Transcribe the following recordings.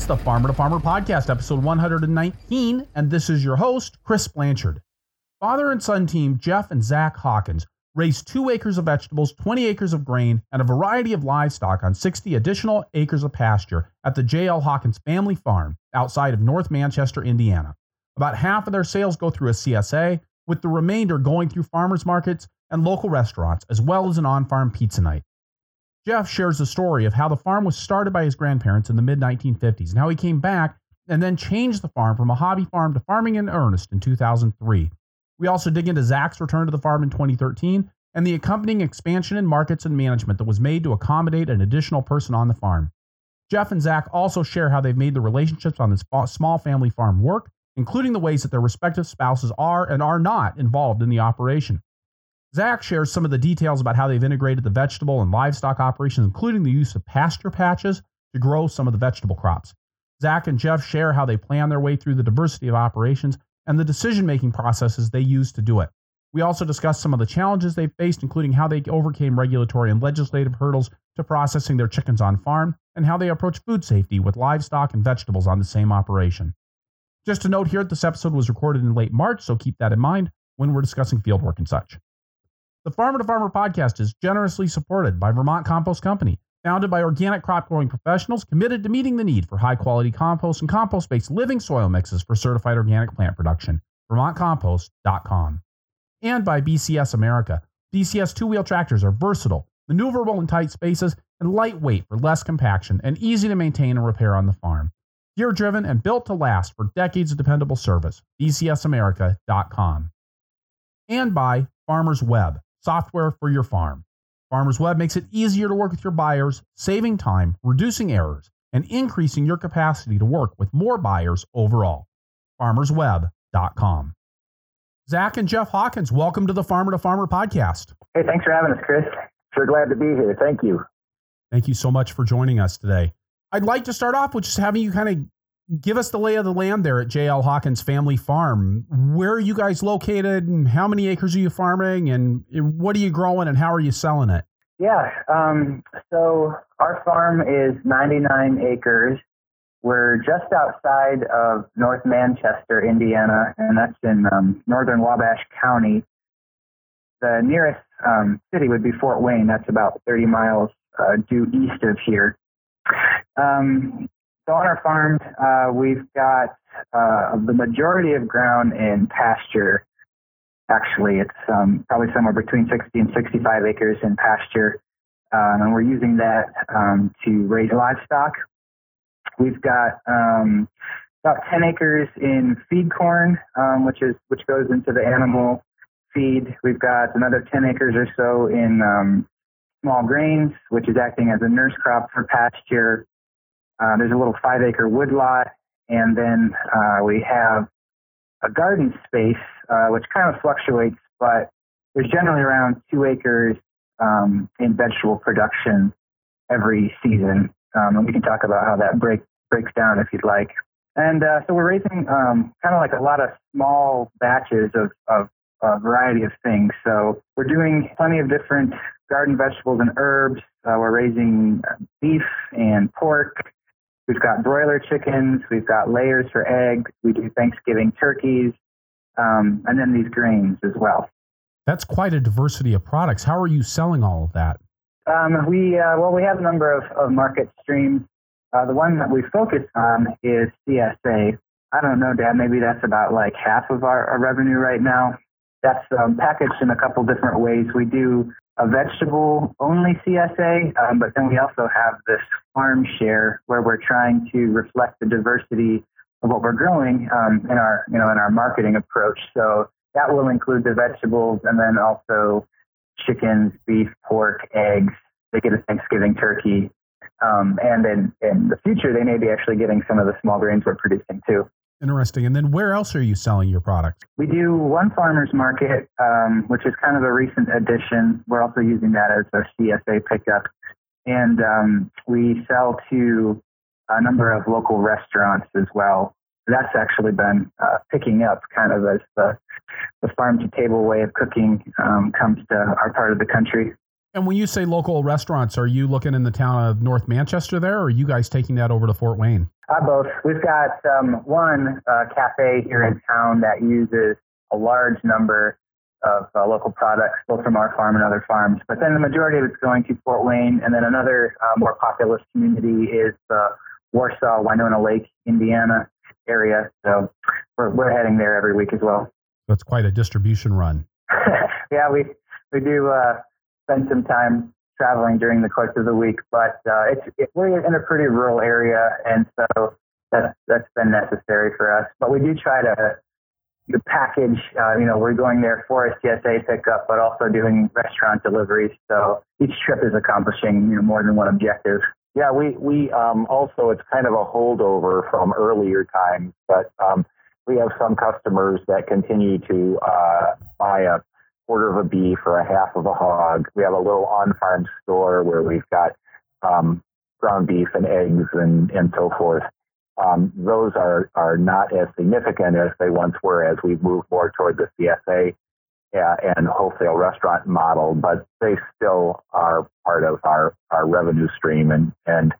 It's the Farmer to Farmer podcast, episode 119, and this is your host, Chris Blanchard. Father and son team Jeff and Zach Hawkins raised two acres of vegetables, 20 acres of grain, and a variety of livestock on 60 additional acres of pasture at the J.L. Hawkins family farm outside of North Manchester, Indiana. About half of their sales go through a CSA, with the remainder going through farmers markets and local restaurants, as well as an on farm pizza night. Jeff shares the story of how the farm was started by his grandparents in the mid 1950s and how he came back and then changed the farm from a hobby farm to farming in earnest in 2003. We also dig into Zach's return to the farm in 2013 and the accompanying expansion in markets and management that was made to accommodate an additional person on the farm. Jeff and Zach also share how they've made the relationships on this small family farm work, including the ways that their respective spouses are and are not involved in the operation. Zach shares some of the details about how they've integrated the vegetable and livestock operations, including the use of pasture patches to grow some of the vegetable crops. Zach and Jeff share how they plan their way through the diversity of operations and the decision making processes they use to do it. We also discuss some of the challenges they've faced, including how they overcame regulatory and legislative hurdles to processing their chickens on farm, and how they approach food safety with livestock and vegetables on the same operation. Just a note here this episode was recorded in late March, so keep that in mind when we're discussing fieldwork and such. The Farmer to Farmer podcast is generously supported by Vermont Compost Company, founded by organic crop growing professionals committed to meeting the need for high quality compost and compost based living soil mixes for certified organic plant production. VermontCompost.com. And by BCS America. BCS two wheel tractors are versatile, maneuverable in tight spaces, and lightweight for less compaction and easy to maintain and repair on the farm. Gear driven and built to last for decades of dependable service. BCSAmerica.com. And by Farmers Web software for your farm. Farmers Web makes it easier to work with your buyers, saving time, reducing errors, and increasing your capacity to work with more buyers overall. FarmersWeb.com. Zach and Jeff Hawkins, welcome to the Farmer to Farmer podcast. Hey, thanks for having us, Chris. Sure glad to be here. Thank you. Thank you so much for joining us today. I'd like to start off with just having you kind of give us the lay of the land there at JL Hawkins Family Farm. Where are you guys located and how many acres are you farming and what are you growing and how are you selling it? Yeah, um, so our farm is 99 acres. We're just outside of North Manchester, Indiana, and that's in um, northern Wabash County. The nearest um, city would be Fort Wayne. That's about 30 miles uh, due east of here. Um, so on our farm, uh, we've got uh, the majority of ground in pasture. Actually, it's um, probably somewhere between 60 and 65 acres in pasture, um, and we're using that um, to raise livestock. We've got um, about 10 acres in feed corn, um, which is which goes into the animal feed. We've got another 10 acres or so in um, small grains, which is acting as a nurse crop for pasture. Uh, there's a little five acre woodlot, and then uh, we have a garden space, uh, which kind of fluctuates, but there's generally around two acres um, in vegetable production every season. Um, and we can talk about how that break, breaks down if you'd like. And uh, so we're raising um, kind of like a lot of small batches of, of a variety of things. So we're doing plenty of different garden vegetables and herbs. Uh, we're raising beef and pork, We've got broiler chickens, we've got layers for eggs, we do Thanksgiving turkeys, um, and then these grains as well. That's quite a diversity of products. How are you selling all of that? Um, we uh, well, we have a number of, of market streams. Uh, the one that we focus on is CSA. I don't know, Dad. Maybe that's about like half of our, our revenue right now. That's um, packaged in a couple different ways. We do a vegetable only CSA, um, but then we also have this farm share where we're trying to reflect the diversity of what we're growing um, in our you know in our marketing approach. So that will include the vegetables and then also chickens, beef, pork, eggs. They get a Thanksgiving turkey, um, and in in the future they may be actually getting some of the small grains we're producing too. Interesting. And then where else are you selling your products? We do one farmer's market, um, which is kind of a recent addition. We're also using that as our CSA pickup. And um, we sell to a number of local restaurants as well. That's actually been uh, picking up kind of as the, the farm to table way of cooking um, comes to our part of the country. And when you say local restaurants, are you looking in the town of North Manchester there, or are you guys taking that over to Fort Wayne? Uh, both. We've got um, one uh, cafe here in town that uses a large number of uh, local products, both from our farm and other farms. But then the majority of it's going to Fort Wayne, and then another uh, more populous community is the Warsaw, Winona Lake, Indiana area. So we're, we're heading there every week as well. That's quite a distribution run. yeah, we we do uh, spend some time traveling during the course of the week, but uh, it's it, we're in a pretty rural area, and so that's that's been necessary for us. But we do try to the package. Uh, you know, we're going there for a CSA pickup, but also doing restaurant deliveries. So each trip is accomplishing you know more than one objective. Yeah, we we um, also it's kind of a holdover from earlier times, but um, we have some customers that continue to uh, buy a quarter of a beef or a half of a hog. We have a little on-farm store where we've got um, ground beef and eggs and and so forth. Um, those are are not as significant as they once were as we move more toward the CSA uh, and wholesale restaurant model, but they still are part of our, our revenue stream and, and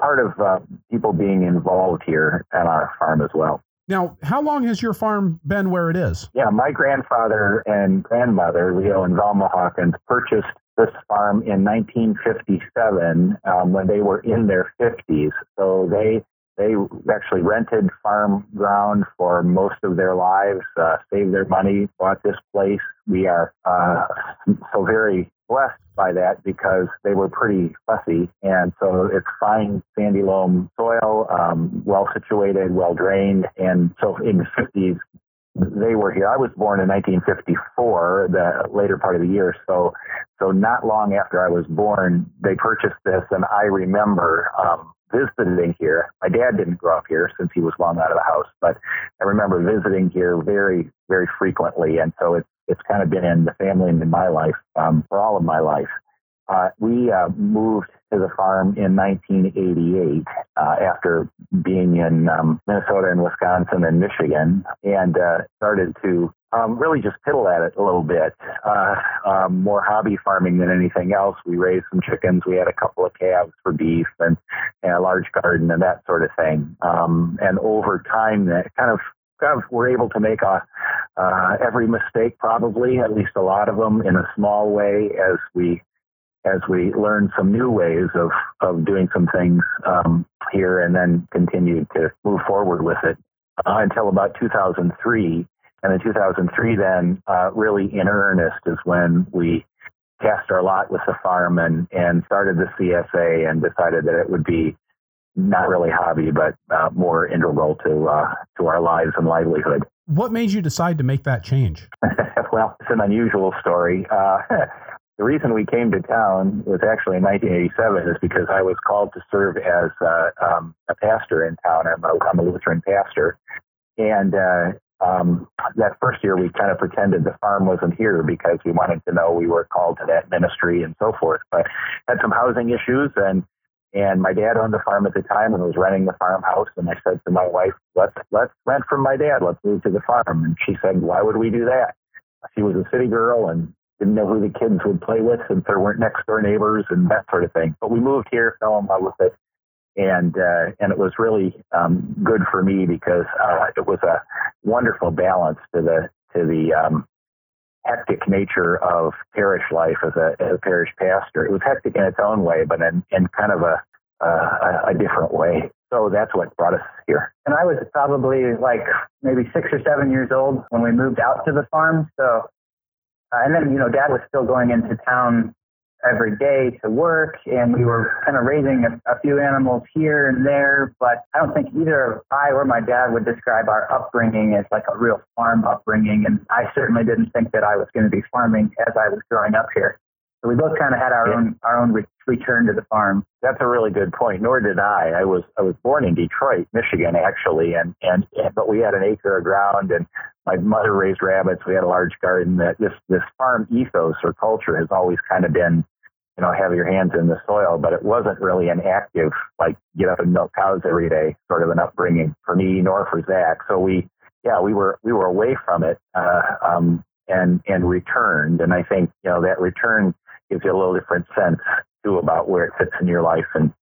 part of uh, people being involved here at our farm as well. Now, how long has your farm been where it is? Yeah, my grandfather and grandmother, Leo and Valma Hawkins, purchased this farm in 1957 um, when they were in their 50s. So they they actually rented farm ground for most of their lives, uh, saved their money, bought this place. We are uh, so very blessed by that because they were pretty fussy. And so it's fine sandy loam soil, um, well situated, well drained. And so in the 50s, they were here. I was born in 1954, the later part of the year. So, so not long after I was born, they purchased this, and I remember um, visiting here. My dad didn't grow up here since he was long out of the house, but I remember visiting here very, very frequently, and so it's it's kind of been in the family and in my life um, for all of my life. Uh, we uh, moved to the farm in 1988 uh, after being in um, Minnesota and Wisconsin and Michigan, and uh, started to um, really just piddle at it a little bit. Uh, um, more hobby farming than anything else. We raised some chickens. We had a couple of calves for beef and, and a large garden and that sort of thing. Um, and over time, that kind of kind of were able to make a uh, every mistake probably, at least a lot of them, in a small way as we as we learned some new ways of, of doing some things um, here and then continued to move forward with it uh, until about 2003. And in 2003, then uh, really in earnest is when we cast our lot with the farm and, and started the CSA and decided that it would be not really hobby, but uh, more integral to uh, to our lives and livelihood. What made you decide to make that change? well, it's an unusual story. Uh, the reason we came to town was actually in 1987 is because I was called to serve as uh, um, a pastor in town. I'm a, I'm a Lutheran pastor. And uh, um, that first year, we kind of pretended the farm wasn't here because we wanted to know we were called to that ministry and so forth. But had some housing issues, and and my dad owned the farm at the time and was renting the farmhouse. And I said to my wife, "Let's let's rent from my dad. Let's move to the farm." And she said, "Why would we do that?" She was a city girl and didn't know who the kids would play with since there weren't next door neighbors and that sort of thing. But we moved here, fell in love with it, and uh, and it was really um, good for me because uh, it was a wonderful balance to the to the um, hectic nature of parish life as a, as a parish pastor. It was hectic in its own way, but in, in kind of a, uh, a different way. So that's what brought us here. And I was probably like maybe six or seven years old when we moved out to the farm. So uh, and then, you know, dad was still going into town every day to work, and we were kind of raising a, a, few animals here and there. But I don't think either I or my dad would describe our upbringing as like a real farm upbringing. And I certainly didn't think that I was going to be farming as I was growing up here. So we both kind of had our yeah. own our own re- return to the farm. That's a really good point. Nor did I. I was I was born in Detroit, Michigan, actually, and and, and but we had an acre of ground, and my mother raised rabbits. We had a large garden. That this this farm ethos or culture has always kind of been, you know, have your hands in the soil, but it wasn't really an active like get up and milk cows every day sort of an upbringing for me nor for Zach. So we yeah we were we were away from it uh, um, and and returned, and I think you know that return gives you a little different sense too about where it fits in your life and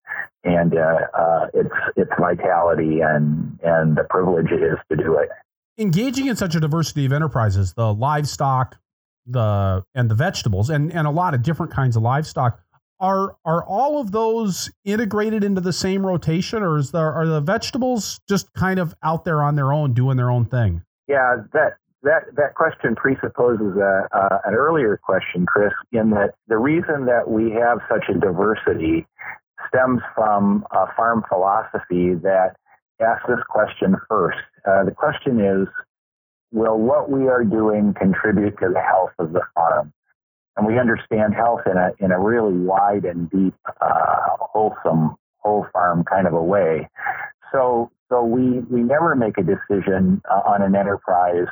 and uh, uh, its its vitality and and the privilege it is to do it. Engaging in such a diversity of enterprises, the livestock, the and the vegetables, and and a lot of different kinds of livestock. Are are all of those integrated into the same rotation, or is there are the vegetables just kind of out there on their own doing their own thing? Yeah, that that that question presupposes a, an earlier question, Chris, in that the reason that we have such a diversity stems from a farm philosophy that asks this question first. Uh, the question is, will what we are doing contribute to the health of the farm? And we understand health in a in a really wide and deep, uh, wholesome whole farm kind of a way. So so we we never make a decision uh, on an enterprise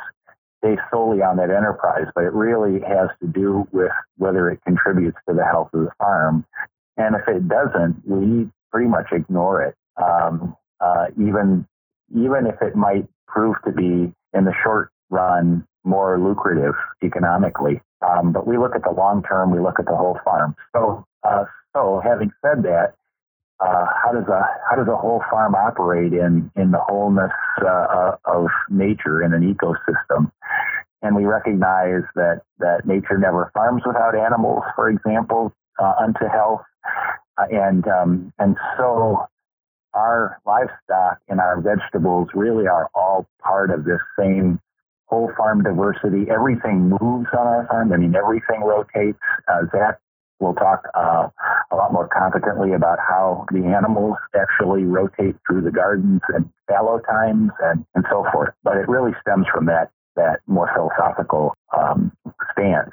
based solely on that enterprise, but it really has to do with whether it contributes to the health of the farm. And if it doesn't, we pretty much ignore it, um, uh, even even if it might prove to be in the short run more lucrative economically. Um, but we look at the long term, we look at the whole farm. So, uh, so having said that, uh, how does a how does a whole farm operate in in the wholeness uh, uh, of nature in an ecosystem? And we recognize that that nature never farms without animals, for example, uh, unto health, uh, and um, and so our livestock and our vegetables really are all part of this same whole farm diversity. Everything moves on our farm. I mean, everything rotates. Zach will talk uh, a lot more competently about how the animals actually rotate through the gardens and fallow times and, and so forth. But it really stems from that that more philosophical um, stance.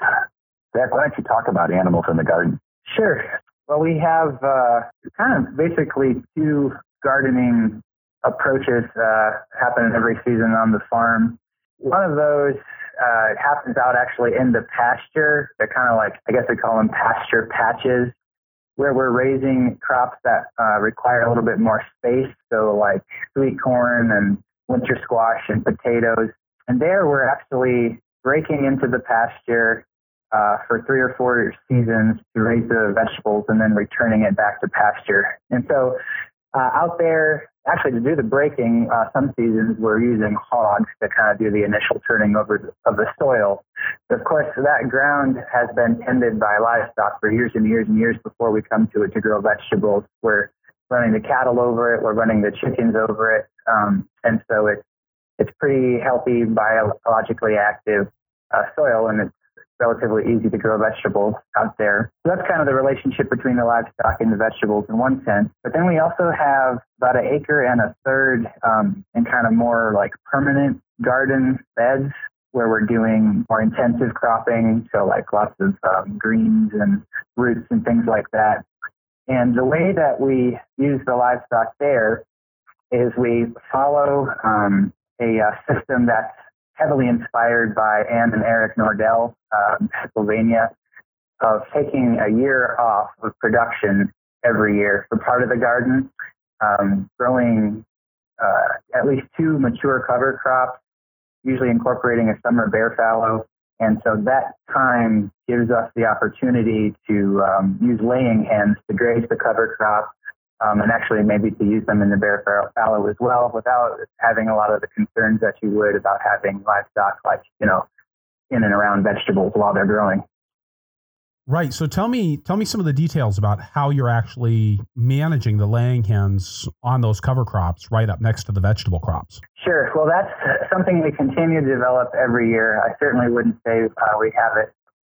Zach, why don't you talk about animals in the garden? Sure. Well, we have uh, kind of basically two gardening approaches uh, happen every season on the farm. One of those uh, it happens out actually in the pasture. They're kind of like, I guess we call them pasture patches, where we're raising crops that uh, require a little bit more space. So, like sweet corn and winter squash and potatoes. And there we're actually breaking into the pasture uh, for three or four seasons to raise the vegetables and then returning it back to pasture. And so uh, out there, actually to do the breaking, uh, some seasons we're using hogs to kind of do the initial turning over of the soil. But of course, that ground has been tended by livestock for years and years and years before we come to it to grow vegetables. We're running the cattle over it, we're running the chickens over it, um, and so it's it's pretty healthy, biologically active uh, soil, and it's relatively easy to grow vegetables out there. So that's kind of the relationship between the livestock and the vegetables in one sense. But then we also have about an acre and a third um, in kind of more like permanent garden beds where we're doing more intensive cropping. So like lots of um, greens and roots and things like that. And the way that we use the livestock there is we follow um, a uh, system that's heavily inspired by Ann and Eric Nordell, uh, Pennsylvania, of taking a year off of production every year for part of the garden, um, growing uh, at least two mature cover crops, usually incorporating a summer bare fallow. And so that time gives us the opportunity to um, use laying hens to graze the cover crop um, and actually maybe to use them in the bare fallow as well without having a lot of the concerns that you would about having livestock like, you know, in and around vegetables while they're growing. Right. So tell me, tell me some of the details about how you're actually managing the laying hens on those cover crops right up next to the vegetable crops. Sure. Well, that's something we continue to develop every year. I certainly wouldn't say uh, we have it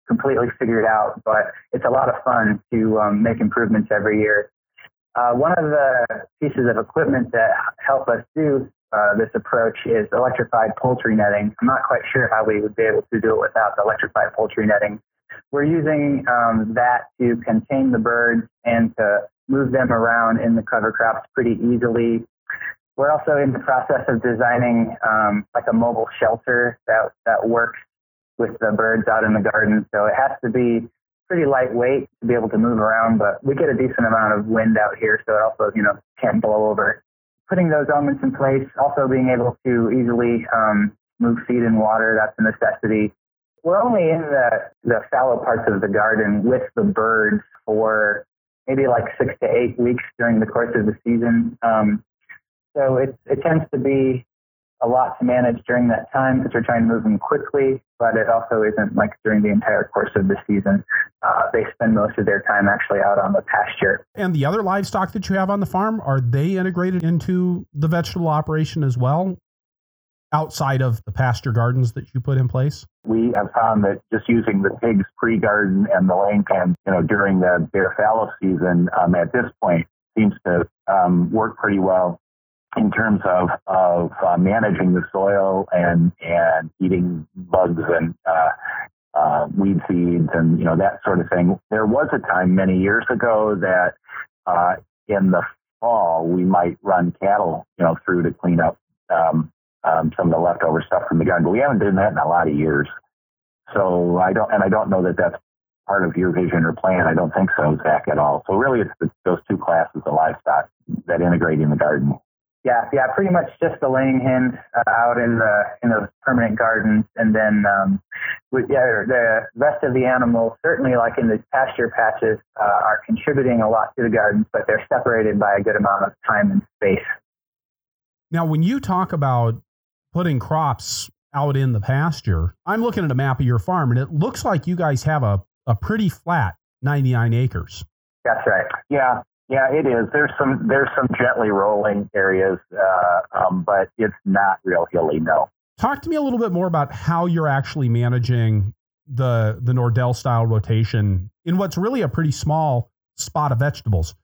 completely figured out, but it's a lot of fun to um, make improvements every year. Uh, one of the pieces of equipment that help us do uh, this approach is electrified poultry netting. I'm not quite sure how we would be able to do it without the electrified poultry netting. We're using um, that to contain the birds and to move them around in the cover crops pretty easily. We're also in the process of designing um, like a mobile shelter that, that works with the birds out in the garden. So it has to be pretty lightweight to be able to move around, but we get a decent amount of wind out here, so it also, you know, can't blow over. Putting those elements in place, also being able to easily um, move feed and water, that's a necessity. We're only in the, the fallow parts of the garden with the birds for maybe like six to eight weeks during the course of the season. Um, so it, it tends to be a lot to manage during that time because we're trying to move them quickly, but it also isn't like during the entire course of the season. Uh, they spend most of their time actually out on the pasture. And the other livestock that you have on the farm, are they integrated into the vegetable operation as well? outside of the pasture gardens that you put in place? We have found that just using the pigs pre-garden and the laying pan, you know, during the bare fallow season um, at this point seems to um, work pretty well in terms of of uh, managing the soil and and eating bugs and uh, uh, weed seeds and you know that sort of thing. There was a time many years ago that uh, in the fall we might run cattle, you know, through to clean up um, um, some of the leftover stuff from the garden. But we haven't done that in a lot of years. So I don't, and I don't know that that's part of your vision or plan. I don't think so, Zach, at all. So really, it's the, those two classes of livestock that integrate in the garden. Yeah, yeah, pretty much just the laying hens uh, out in the in those permanent gardens, and then um, with, yeah, the rest of the animals, certainly like in the pasture patches, uh, are contributing a lot to the gardens, but they're separated by a good amount of time and space. Now, when you talk about putting crops out in the pasture. I'm looking at a map of your farm, and it looks like you guys have a, a pretty flat 99 acres. That's right. Yeah, yeah, it is. There's some there's some gently rolling areas, uh, um, but it's not real hilly. No. Talk to me a little bit more about how you're actually managing the the Nordell style rotation in what's really a pretty small spot of vegetables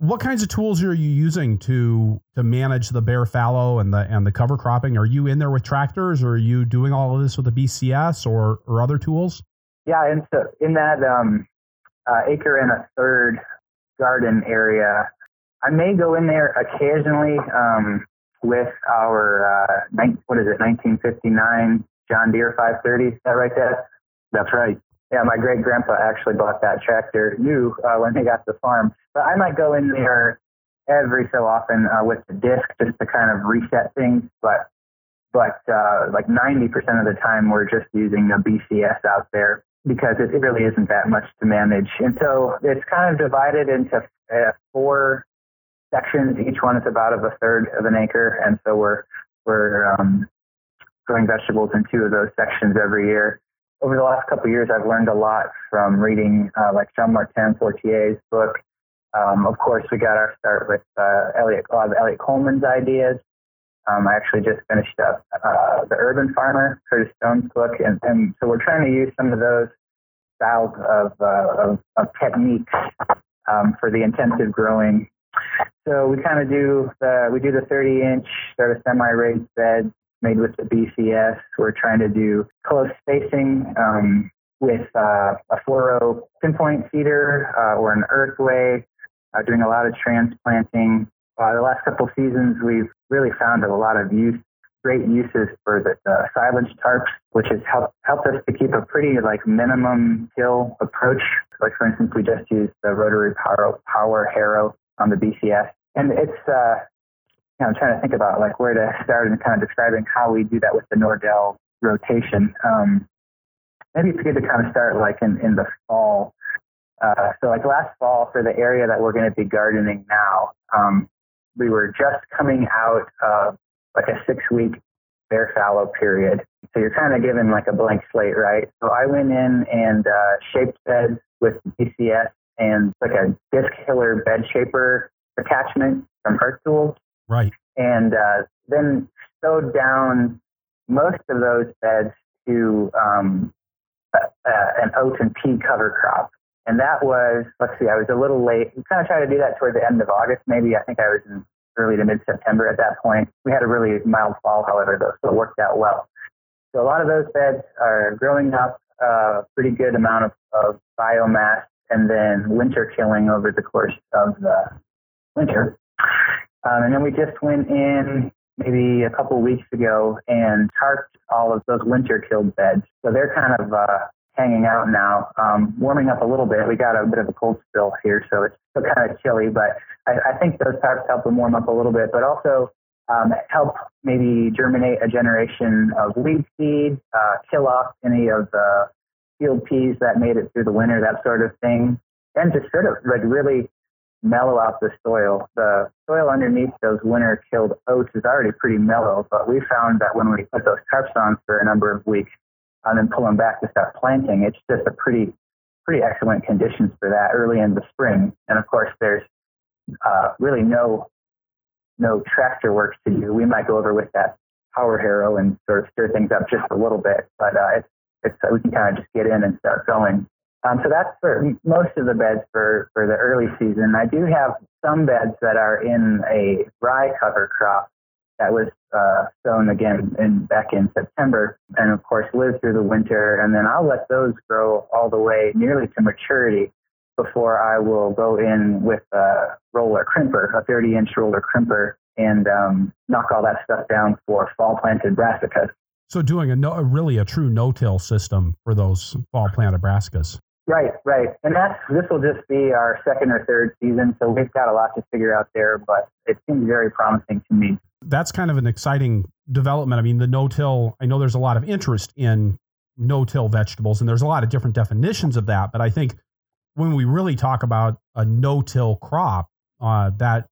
what kinds of tools are you using to to manage the bare fallow and the and the cover cropping? Are you in there with tractors, or are you doing all of this with a BCS or or other tools? Yeah, and so in that um, uh, acre and a third garden area, I may go in there occasionally um, with our uh, what is it, 1959 John Deere 530. Is that right, Dad? That's right. Yeah, my great grandpa actually bought that tractor new uh, when they got the farm. But I might go in there every so often uh, with the disc just to kind of reset things. But but uh, like 90% of the time, we're just using a BCS out there because it, really isn't that much to manage. And so it's kind of divided into uh, four sections. Each one is about of a third of an acre, and so we're we're um, growing vegetables in two of those sections every year over the last couple of years, I've learned a lot from reading uh, like Jean Martin Fortier's book. Um, of course, we got our start with uh, Eliot, a lot of Eliot Coleman's ideas. Um, I actually just finished up uh, The Urban Farmer, Curtis Stone's book, and, and so we're trying to use some of those styles of, uh, of, of techniques um, for the intensive growing. So we kind of do the we do the 30 inch sort of semi raised beds made with the BCS. We're trying to do close spacing um, with uh, a four-row pinpoint seeder uh, or an earthway, uh, doing a lot of transplanting. Uh, the last couple seasons, we've really found a lot of use, great uses for the, the silage tarps, which has helped helped us to keep a pretty like minimum till approach. Like for instance, we just used the rotary power, power harrow on the BCS, and it's uh, you know, I'm trying to think about like where to start and kind of describing how we do that with the Nordell rotation. Um, maybe it's good to kind of start like in, in the fall. Uh, so like last fall for the area that we're going to be gardening now, um, we were just coming out of like a six week bare fallow period. So you're kind of given like a blank slate, right? So I went in and uh, shaped beds with BCS and like a disc hiller bed shaper attachment from Earth Tools. Right. And uh, then stowed down most of those beds to um, uh, an oat and pea cover crop. And that was, let's see, I was a little late. We kind of tried to do that toward the end of August, maybe. I think I was in early to mid September at that point. We had a really mild fall, however, though, so it worked out well. So a lot of those beds are growing up a uh, pretty good amount of, of biomass and then winter killing over the course of the winter. Um, and then we just went in maybe a couple weeks ago and tarped all of those winter killed beds. So they're kind of uh, hanging out now, um, warming up a little bit. We got a bit of a cold spill here, so it's still kind of chilly, but I, I think those tarps help them warm up a little bit, but also um, help maybe germinate a generation of weed seed, uh, kill off any of the field peas that made it through the winter, that sort of thing, and just sort of like really mellow out the soil. The soil underneath those winter killed oats is already pretty mellow, but we found that when we put those tarps on for a number of weeks and then pull them back to start planting, it's just a pretty pretty excellent conditions for that early in the spring. And of course, there's uh, really no no tractor work to do. We might go over with that power harrow and sort of stir things up just a little bit, but uh, it's it's we can kind of just get in and start going. Um, so that's for most of the beds for, for the early season. I do have some beds that are in a rye cover crop that was uh, sown again in back in September, and of course live through the winter. And then I'll let those grow all the way nearly to maturity before I will go in with a roller crimper, a 30 inch roller crimper, and um, knock all that stuff down for fall planted brassicas. So doing a, no, a really a true no-till system for those fall planted brassicas. Right, right. And that's this will just be our second or third season, so we've got a lot to figure out there, but it seems very promising to me. That's kind of an exciting development. I mean, the no-till, I know there's a lot of interest in no-till vegetables and there's a lot of different definitions of that, but I think when we really talk about a no-till crop, uh, that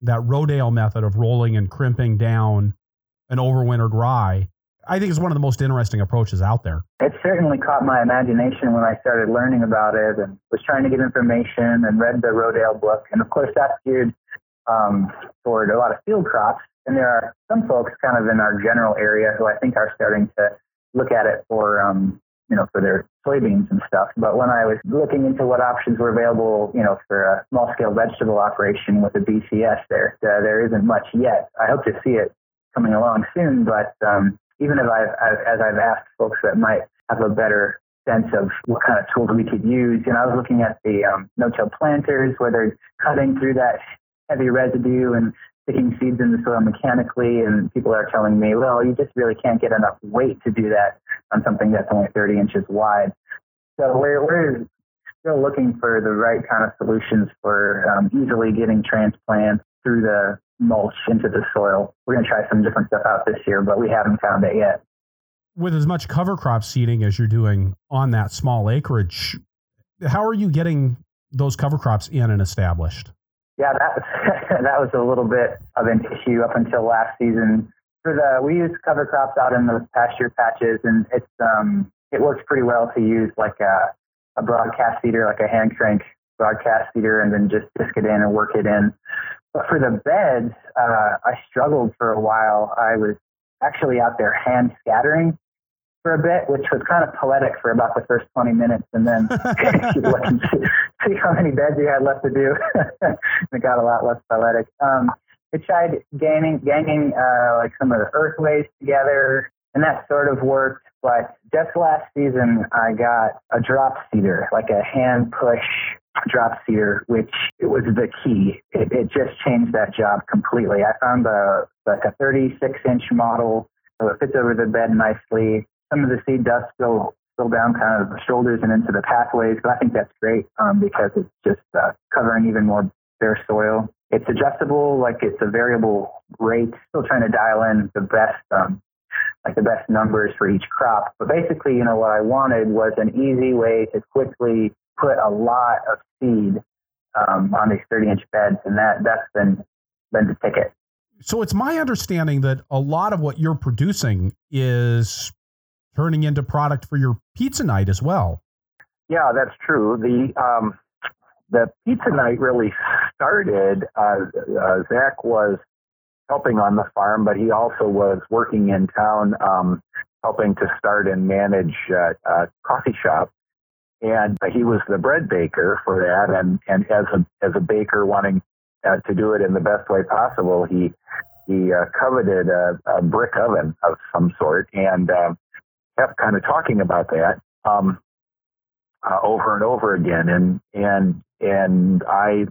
that Rodale method of rolling and crimping down an overwintered rye I think it's one of the most interesting approaches out there. It certainly caught my imagination when I started learning about it and was trying to get information and read the Rodale book. And of course, that's geared um, toward a lot of field crops. And there are some folks kind of in our general area who I think are starting to look at it for, um, you know, for their soybeans and stuff. But when I was looking into what options were available, you know, for a small scale vegetable operation with a BCS, there uh, there isn't much yet. I hope to see it coming along soon, but um, even if I've, I've, as I've asked folks that might have a better sense of what kind of tools we could use, you know, I was looking at the um, no-till planters where they're cutting through that heavy residue and sticking seeds in the soil mechanically, and people are telling me, well, you just really can't get enough weight to do that on something that's only 30 inches wide. So we're, we're still looking for the right kind of solutions for um, easily getting transplants through the mulch into the soil. We're going to try some different stuff out this year, but we haven't found it yet. With as much cover crop seeding as you're doing on that small acreage, how are you getting those cover crops in and established? Yeah, that was that was a little bit of an issue up until last season. For the we use cover crops out in those pasture patches, and it's um it works pretty well to use like a a broadcast seeder, like a hand crank broadcast seeder, and then just disc it in and work it in. But for the beds, uh, I struggled for a while. I was actually out there hand scattering for a bit, which was kind of poetic for about the first 20 minutes, and then you look and see, see, how many beds you had left to do. it got a lot less poetic. Um, I tried gaining, ganging uh, like some of the earthways together, and that sort of worked. But just last season, I got a drop seeder, like a hand push drop seeder, which was the key. It, it just changed that job completely. I found a like a 36 inch model, so it fits over the bed nicely. Some of the seed dust still still down kind of the shoulders and into the pathways, but I think that's great um, because it's just uh, covering even more bare soil. It's adjustable, like it's a variable rate. Still trying to dial in the best um, like the best numbers for each crop. But basically, you know, what I wanted was an easy way to quickly put a lot of seed um, on these 30 inch beds, and that that's been been the ticket. So it's my understanding that a lot of what you're producing is turning into product for your pizza night as well. Yeah, that's true. The um, the pizza night really started. Uh, uh, Zach was helping on the farm, but he also was working in town, um, helping to start and manage uh, a coffee shop and he was the bread baker for that. And and as a as a baker wanting uh, to do it in the best way possible, he he uh, coveted a, a, brick oven of some sort and uh, kept kind of talking about that um, uh, over and over again. And and and I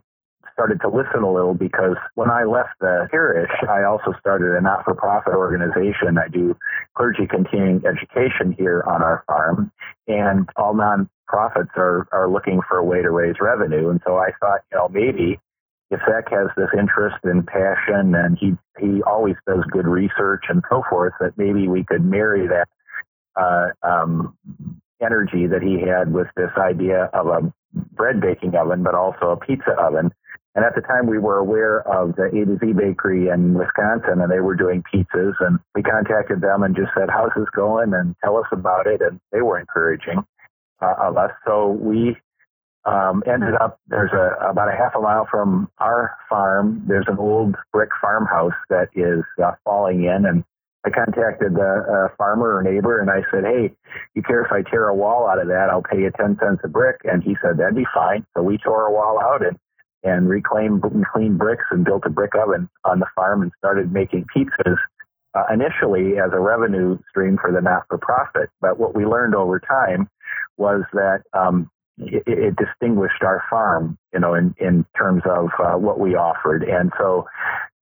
started to listen a little because when I left the parish, I also started a not for profit organization. I do clergy continuing education here on our farm, and all nonprofits are, are looking for a way to raise revenue. And so I thought, you know, maybe if Zach has this interest and passion and he, he always does good research and so forth, that maybe we could marry that uh, um, energy that he had with this idea of a bread baking oven, but also a pizza oven And at the time, we were aware of the A to Z Bakery in Wisconsin, and they were doing pizzas. And we contacted them and just said, "How's this going?" and tell us about it. And they were encouraging uh, of us. So we um, ended up there's a about a half a mile from our farm. There's an old brick farmhouse that is uh, falling in, and I contacted the uh, farmer or neighbor, and I said, "Hey, you care if I tear a wall out of that? I'll pay you ten cents a brick." And he said, "That'd be fine." So we tore a wall out and and reclaimed clean bricks and built a brick oven on the farm and started making pizzas. Uh, initially as a revenue stream for the not-for-profit, but what we learned over time was that um, it, it, distinguished our farm, you know, in, in terms of uh, what we offered. And so,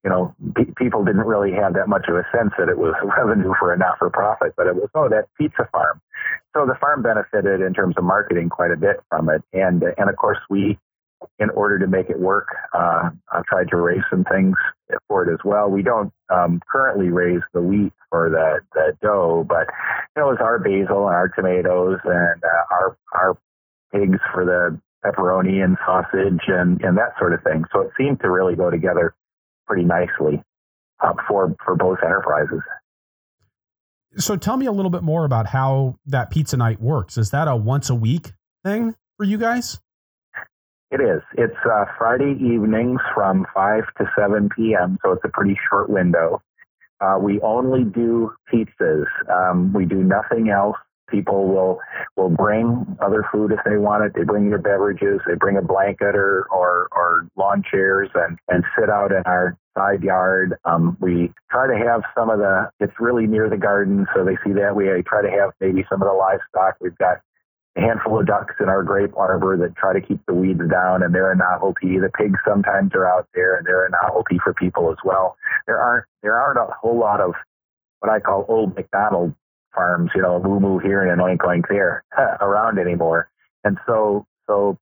you know, pe- people didn't really have that much of a sense that it was revenue for a not-for-profit, but it was, oh, that pizza farm. So the farm benefited in terms of marketing quite a bit from it. And, and of course, we, in order to make it work, uh, I've tried to raise some things for it as well. We don't um, currently raise the wheat for the, the dough, but you know, it's our basil and our tomatoes and uh, our our pigs for the pepperoni and sausage and, and that sort of thing. So it seemed to really go together pretty nicely uh, for for both enterprises. So tell me a little bit more about how that pizza night works. Is that a once a week thing for you guys? It is. It's uh, Friday evenings from 5 to 7 p.m., so it's a pretty short window. Uh, we only do pizzas. Um, we do nothing else. People will will bring other food if they want it. They bring their beverages. They bring a blanket or or, or lawn chairs and and sit out in our side yard. Um, we try to have some of the. It's really near the garden, so they see that. We try to have maybe some of the livestock. We've got a handful of ducks in our grape arbor that try to keep the weeds down, and they're a novelty. The pigs sometimes are out there, and they're a novelty for people as well. There aren't there aren't a whole lot of what I call old MacDonald farms, you know, moo moo here and an oink oink there around anymore. And so, so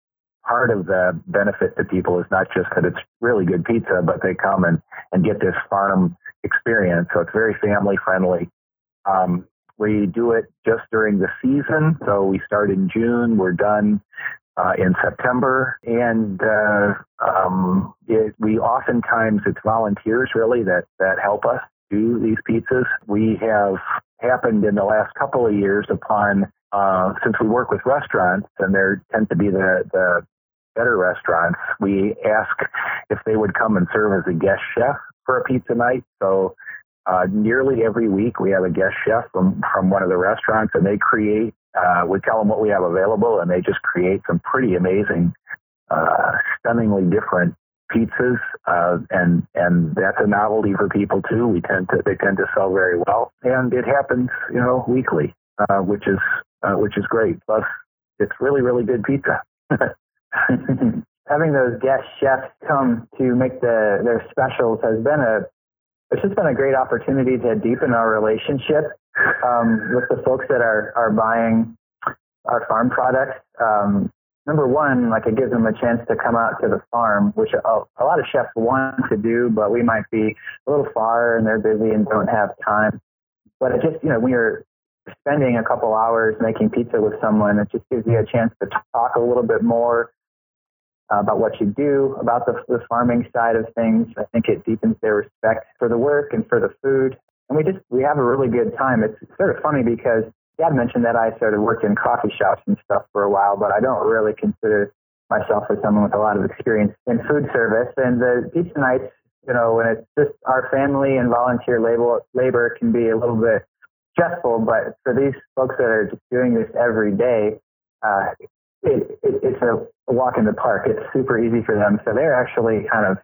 part of the benefit to people is not just that it's really good pizza, but they come and, and get this farm experience. So it's very family friendly. Um, we do it just during the season. So we start in June, we're done uh, in September, and uh, um, it, we oftentimes it's volunteers really that that help us do these pizzas. We have happened in the last couple of years upon uh, since we work with restaurants and there tend to be the, the better restaurants, we ask if they would come and serve as a guest chef for a pizza night. So uh, nearly every week we have a guest chef from, from one of the restaurants and they create, uh, we tell them what we have available and they just create some pretty amazing, uh, stunningly different pizzas, uh, and and that's a novelty for people too. We tend to they tend to sell very well, and it happens you know weekly, uh, which is uh, which is great. Plus, it's really really good pizza. Having those guest chefs come to make the their specials has been a it's just been a great opportunity to deepen our relationship um, with the folks that are are buying our farm products. Um, number one, like it gives them a chance to come out to the farm, which a, a lot of chefs want to do, but we might be a little far and they're busy and don't have time. But it just, you know, when you're spending a couple hours making pizza with someone, it just gives you a chance to talk a little bit more about what you do, about the, the farming side of things. I think it deepens their respect for the work and for the food. And we just, we have a really good time. It's sort of funny because Dad mentioned that I started working in coffee shops and stuff for a while, but I don't really consider myself as someone with a lot of experience in food service. And the pizza nights, you know, when it's just our family and volunteer labor, labor can be a little bit stressful, but for these folks that are just doing this every day, uh, it, it, it's a walk in the park. It's super easy for them. So they're actually kind of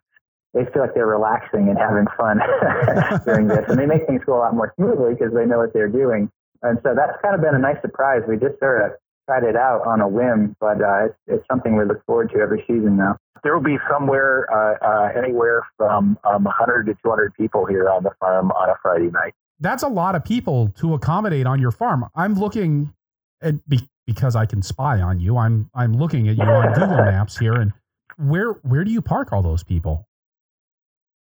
they feel like they're relaxing and having fun during this, and they make things go a lot more smoothly because they know what they're doing. And so that's kind of been a nice surprise. We just sort of tried it out on a whim, but uh, it's, it's something we look forward to every season now. There will be somewhere, uh, uh, anywhere from um, 100 to 200 people here on the farm on a Friday night. That's a lot of people to accommodate on your farm. I'm looking at be, because I can spy on you. I'm I'm looking at you on Google Maps here, and where where do you park all those people?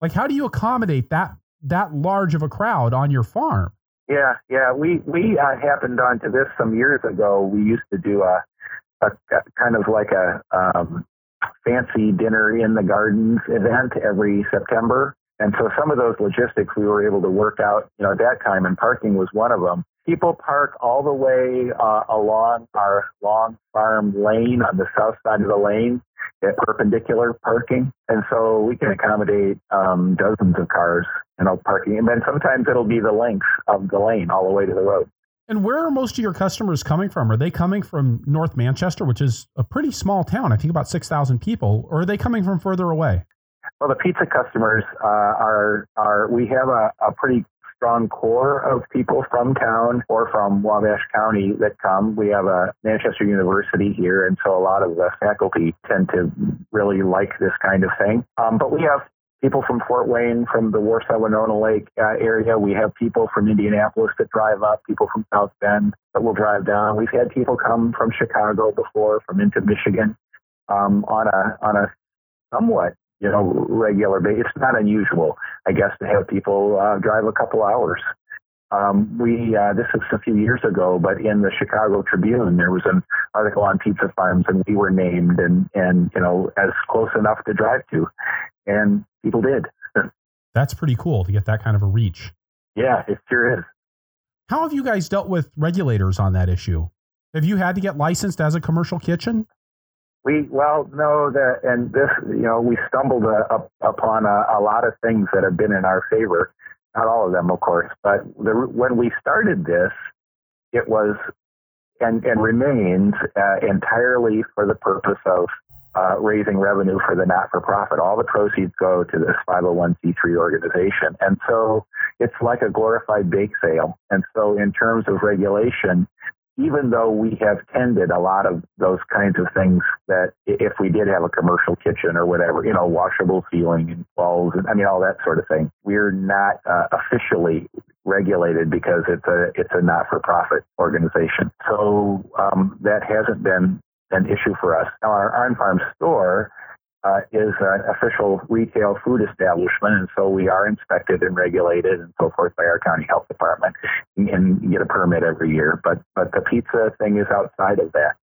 Like, how do you accommodate that that large of a crowd on your farm? Yeah, yeah. We we uh, happened onto this some years ago. We used to do a, a, a kind of like a um, fancy dinner in the gardens event every September. And so some of those logistics we were able to work out, you know, at that time, and parking was one of them. People park all the way uh, along our long farm lane on the south side of the lane at perpendicular parking. And so we can accommodate um, dozens of cars, you know, parking. And then sometimes it'll be the length of the lane all the way to the road. And where are most of your customers coming from? Are they coming from North Manchester, which is a pretty small town, I think about 6,000 people, or are they coming from further away? Well, the pizza customers uh, are are we have a, a pretty strong core of people from town or from Wabash County that come. We have a Manchester University here, and so a lot of the faculty tend to really like this kind of thing. Um, but we have people from Fort Wayne, from the Warsaw Winona Lake uh, area. We have people from Indianapolis that drive up, people from South Bend that will drive down. We've had people come from Chicago before, from into Michigan, um, on a on a somewhat you know, regular basis. It's not unusual, I guess, to have people uh, drive a couple hours. Um, we uh, this was a few years ago, but in the Chicago Tribune there was an article on pizza farms, and we were named and and you know as close enough to drive to, and people did. That's pretty cool to get that kind of a reach. Yeah, it sure is. How have you guys dealt with regulators on that issue? Have you had to get licensed as a commercial kitchen? We well no that and this you know we stumbled uh, up, upon a, a, lot of things that have been in our favor. Not all of them, of course, but the, when we started this, it was and and remains uh, entirely for the purpose of uh, raising revenue for the not-for-profit. All the proceeds go to this 501c3 organization, and so it's like a glorified bake sale. And so, in terms of regulation, even though we have tended a lot of those kinds of things that if we did have a commercial kitchen or whatever, you know, washable ceiling and walls, and I mean all that sort of thing, we're not uh, officially regulated because it's a it's a not for profit organization. So um, that hasn't been an issue for us. Now our on farm store uh, is an official retail food establishment, and so we are inspected and regulated and so forth by our county health department, and get a permit every year. But but the pizza thing is outside of that.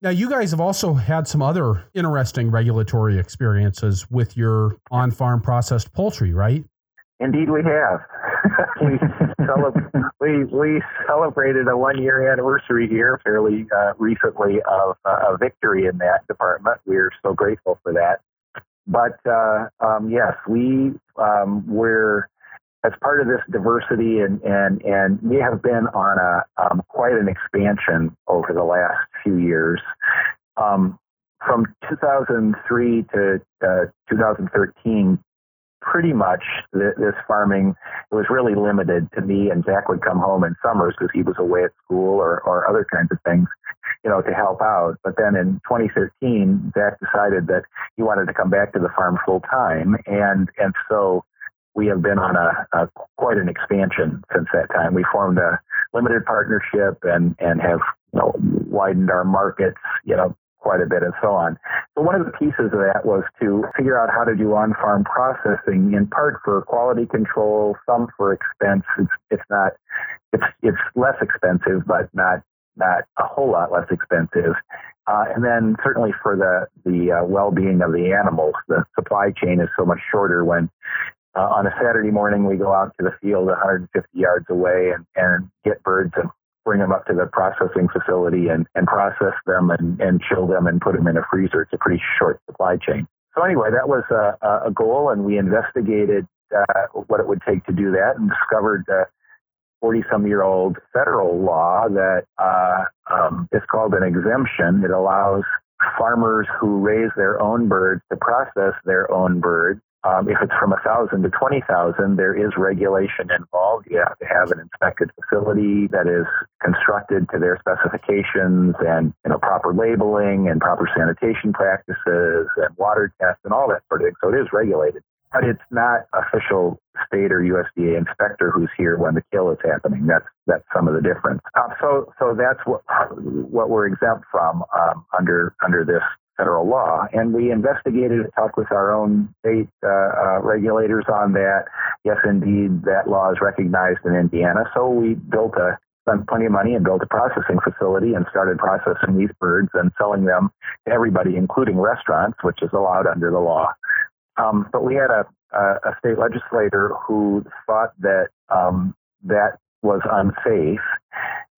Now, you guys have also had some other interesting regulatory experiences with your on-farm processed poultry, right? Indeed, we have. we, we, we celebrated a one year anniversary here fairly uh, recently of uh, a victory in that department. We're so grateful for that. But uh, um, yes, we um, we're as part of this diversity and and and we have been on a um, quite an expansion over the last few years. Um, from 2003 to uh, 2013, pretty much this farming was really limited to me and Zach would come home in summers because he was away at school or, or other kinds of things, you know, to help out. But then in 2013, Zach decided that he wanted to come back to the farm full time. And, and so we have been on a, a quite an expansion since that time. We formed a limited partnership and, and have you know, widened our markets, you know, quite a bit and so on. So one of the pieces of that was to figure out how to do on-farm processing, in part for quality control, some for expense. It's, it's not, it's it's less expensive, but not not a whole lot less expensive. Uh, and then certainly for the the uh, well-being of the animals, the supply chain is so much shorter when. Uh, on a Saturday morning, we go out to the field 150 yards away and, and get birds and bring them up to the processing facility and, and process them and, and chill them and put them in a freezer. It's a pretty short supply chain. So anyway, that was a, a goal, and we investigated uh, what it would take to do that, and discovered the 40-some-year-old federal law that uh, um, is called an exemption. It allows farmers who raise their own birds to process their own birds um, if it's from a thousand to twenty thousand, there is regulation involved. You have to have an inspected facility that is constructed to their specifications, and you know proper labeling and proper sanitation practices and water tests and all that sort of thing. So it is regulated, but it's not official state or USDA inspector who's here when the kill is happening. That's that's some of the difference. Um, so so that's what what we're exempt from um, under under this federal law. And we investigated and talked with our own state uh, uh, regulators on that. Yes, indeed, that law is recognized in Indiana. So we built a spent plenty of money and built a processing facility and started processing these birds and selling them to everybody, including restaurants, which is allowed under the law. Um, but we had a, a, state legislator who thought that um, that was unsafe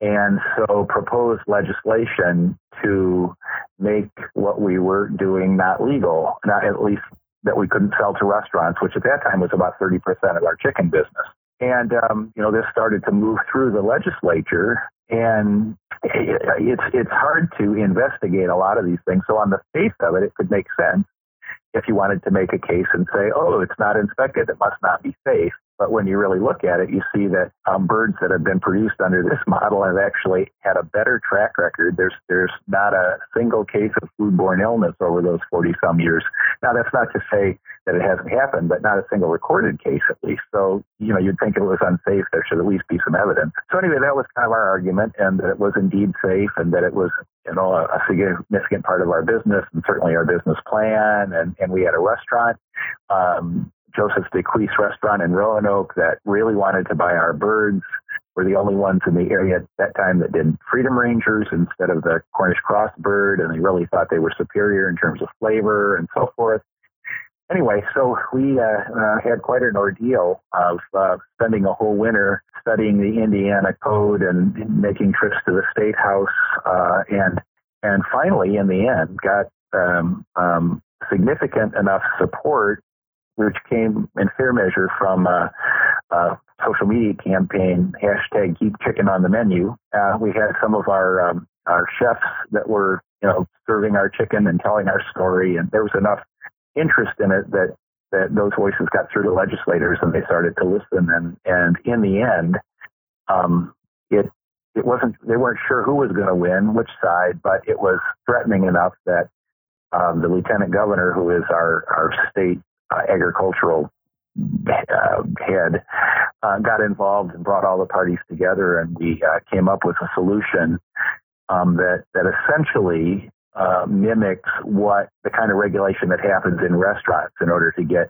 and so proposed legislation to make what we were doing not legal, not at least that we couldn't sell to restaurants, which at that time was about 30% of our chicken business. And, um, you know, this started to move through the legislature and it's, it's hard to investigate a lot of these things. So on the face of it, it could make sense if you wanted to make a case and say, oh, it's not inspected, it must not be safe. But when you really look at it, you see that um, birds that have been produced under this model have actually had a better track record. There's there's not a single case of foodborne illness over those 40 some years. Now that's not to say that it hasn't happened, but not a single recorded case at least. So you know you'd think it was unsafe, there should at least be some evidence. So anyway, that was kind of our argument, and that it was indeed safe, and that it was you know a, significant part of our business, and certainly our business plan, and and we had a restaurant. Um, Joseph's Decuis restaurant in Roanoke that really wanted to buy our birds. We're the only ones in the area at that time that did Freedom Rangers instead of the Cornish cross bird, and they really thought they were superior in terms of flavor and so forth. Anyway, so we uh, uh, had quite an ordeal of uh, spending a whole winter studying the Indiana code and making trips to the state house, uh, and and finally, in the end, got um, um, significant enough support which came in fair measure from a, a social media campaign, hashtag keep chicken on the menu. Uh, we had some of our, um, our chefs that were, you know, serving our chicken and telling our story. And there was enough interest in it that, that those voices got through to legislators and they started to listen. And, and in the end, um, it, it wasn't, they weren't sure who was going to win, which side, but it was threatening enough that um, the lieutenant governor, who is our, our state uh, agricultural uh, head uh, got involved and brought all the parties together, and we uh, came up with a solution um, that that essentially uh, mimics what the kind of regulation that happens in restaurants in order to get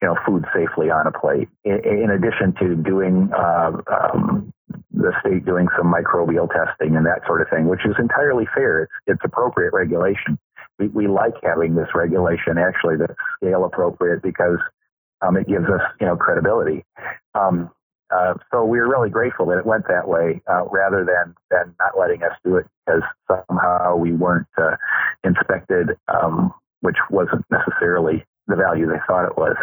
you know food safely on a plate. In, in addition to doing uh, um, the state doing some microbial testing and that sort of thing, which is entirely fair. It's it's appropriate regulation we, we like having this regulation actually that's scale appropriate because um, it gives us you know credibility. Um, uh, so we are really grateful that it went that way uh, rather than than not letting us do it because somehow we weren't uh, inspected, um, which wasn't necessarily the value they thought it was.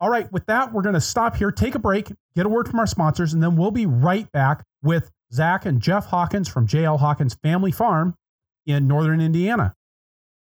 All right, with that, we're going to stop here, take a break, get a word from our sponsors, and then we'll be right back with Zach and Jeff Hawkins from JL Hawkins Family Farm in northern Indiana.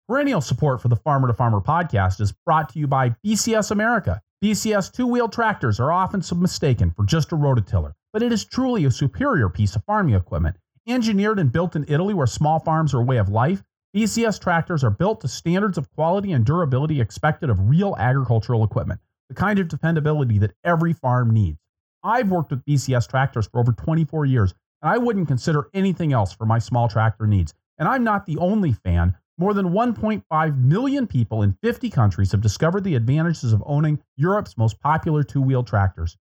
Perennial support for the Farmer to Farmer podcast is brought to you by BCS America. BCS two wheel tractors are often mistaken for just a rototiller, but it is truly a superior piece of farming equipment. Engineered and built in Italy, where small farms are a way of life, BCS tractors are built to standards of quality and durability expected of real agricultural equipment, the kind of dependability that every farm needs. I've worked with BCS tractors for over 24 years, and I wouldn't consider anything else for my small tractor needs. And I'm not the only fan more than 1.5 million people in 50 countries have discovered the advantages of owning Europe's most popular two wheel tractors.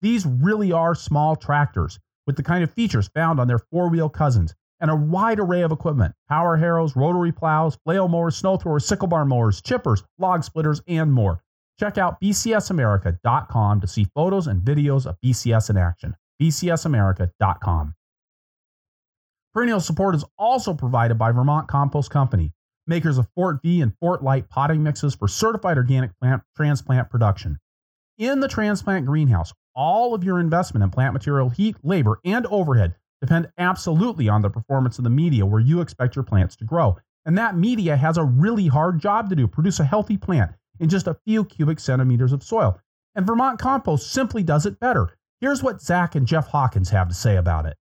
These really are small tractors with the kind of features found on their four wheel cousins and a wide array of equipment power harrows, rotary plows, flail mowers, snow throwers, sickle bar mowers, chippers, log splitters, and more. Check out bcsamerica.com to see photos and videos of BCS in action. bcsamerica.com. Perennial support is also provided by Vermont Compost Company makers of Fort Vee and Fort Light potting mixes for certified organic plant transplant production. In the transplant greenhouse, all of your investment in plant material, heat, labor, and overhead depend absolutely on the performance of the media where you expect your plants to grow. And that media has a really hard job to do produce a healthy plant in just a few cubic centimeters of soil. And Vermont Compost simply does it better. Here's what Zach and Jeff Hawkins have to say about it.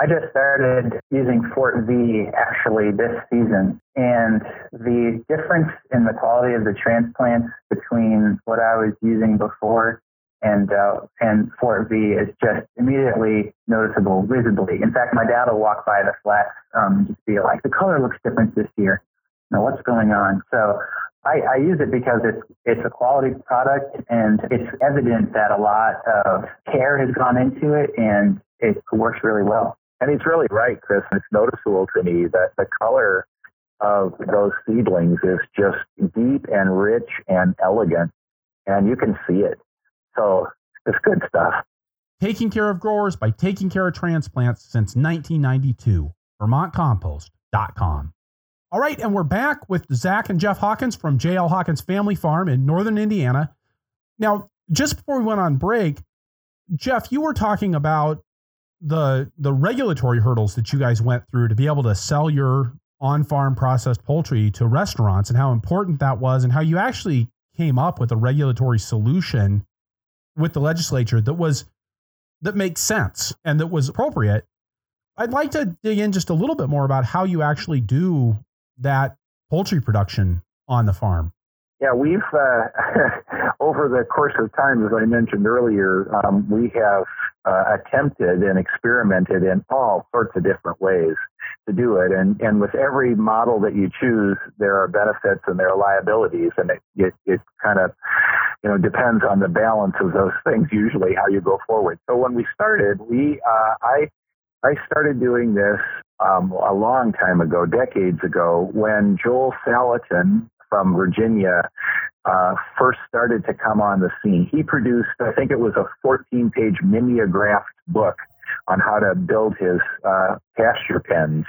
I just started using Fort Vee actually this season, and the difference in the quality of the transplants between what I was using before and uh, and Fort Vee is just immediately noticeable, visibly. In fact, my dad will walk by the flats um, and just be like, "The color looks different this year. Now, what's going on?" So I, I use it because it's it's a quality product and it's evident that a lot of care has gone into it and it works really well. And he's really right, Chris. It's noticeable to me that the color of those seedlings is just deep and rich and elegant, and you can see it. So it's good stuff. Taking care of growers by taking care of transplants since 1992. VermontCompost.com. All right, and we're back with Zach and Jeff Hawkins from JL Hawkins Family Farm in northern Indiana. Now, just before we went on break, Jeff, you were talking about the the regulatory hurdles that you guys went through to be able to sell your on-farm processed poultry to restaurants and how important that was and how you actually came up with a regulatory solution with the legislature that was that makes sense and that was appropriate. I'd like to dig in just a little bit more about how you actually do that poultry production on the farm. Yeah, we've uh, over the course of time, as I mentioned earlier, um, we have uh, attempted and experimented in all sorts of different ways to do it. And and with every model that you choose, there are benefits and there are liabilities, and it it, it kind of you know depends on the balance of those things. Usually, how you go forward. So when we started, we uh, I I started doing this um, a long time ago, decades ago, when Joel Salatin from Virginia uh, first started to come on the scene. He produced, I think it was a 14 page mimeographed book on how to build his uh, pasture pens.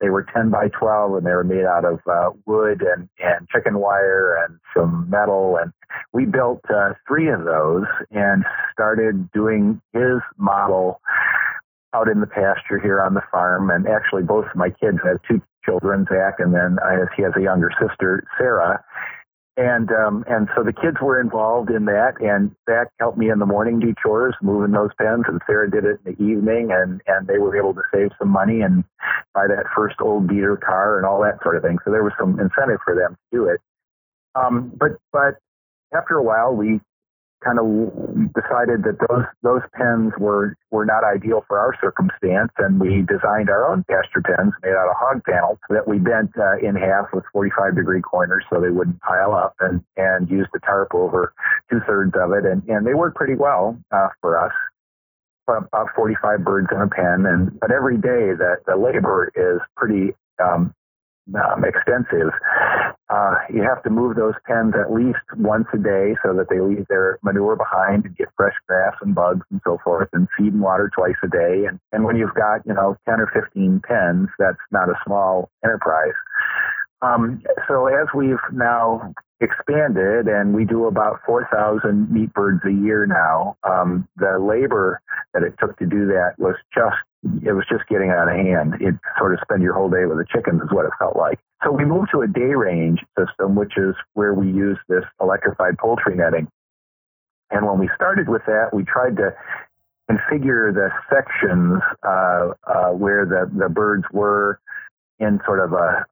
They were 10 by 12 and they were made out of uh, wood and, and chicken wire and some metal. And we built uh, three of those and started doing his model out in the pasture here on the farm. And actually, both of my kids have two children, Zach, and then I, he has a younger sister, Sarah. And um, and so the kids were involved in that, and Zach helped me in the morning do chores, moving those pens, and Sarah did it in the evening, and and they were able to save some money and buy that first old beater car and all that sort of thing. So there was some incentive for them to do it. Um, but but after a while, we kind of decided that those those pens were were not ideal for our circumstance, and we designed our own pasture pens made out of hog panels that we bent uh, in half with 45 degree corners so they wouldn't pile up, and and used the tarp over two thirds of it, and and they worked pretty well uh, for us. About 45 birds in a pen, and but every day that the labor is pretty um, um, extensive. Uh, you have to move those pens at least once a day so that they leave their manure behind and get fresh grass and bugs and so forth, and feed and water twice a day. And, and when you've got, you know, 10 or 15 pens, that's not a small enterprise. Um, so as we've now expanded and we do about 4,000 meat birds a year now, um, the labor that it took to do that was just it was just getting out of hand. It sort of spend your whole day with the chickens is what it felt like. So we moved to a day range system, which is where we use this electrified poultry netting. And when we started with that, we tried to configure the sections uh, uh, where the, the birds were in sort of a,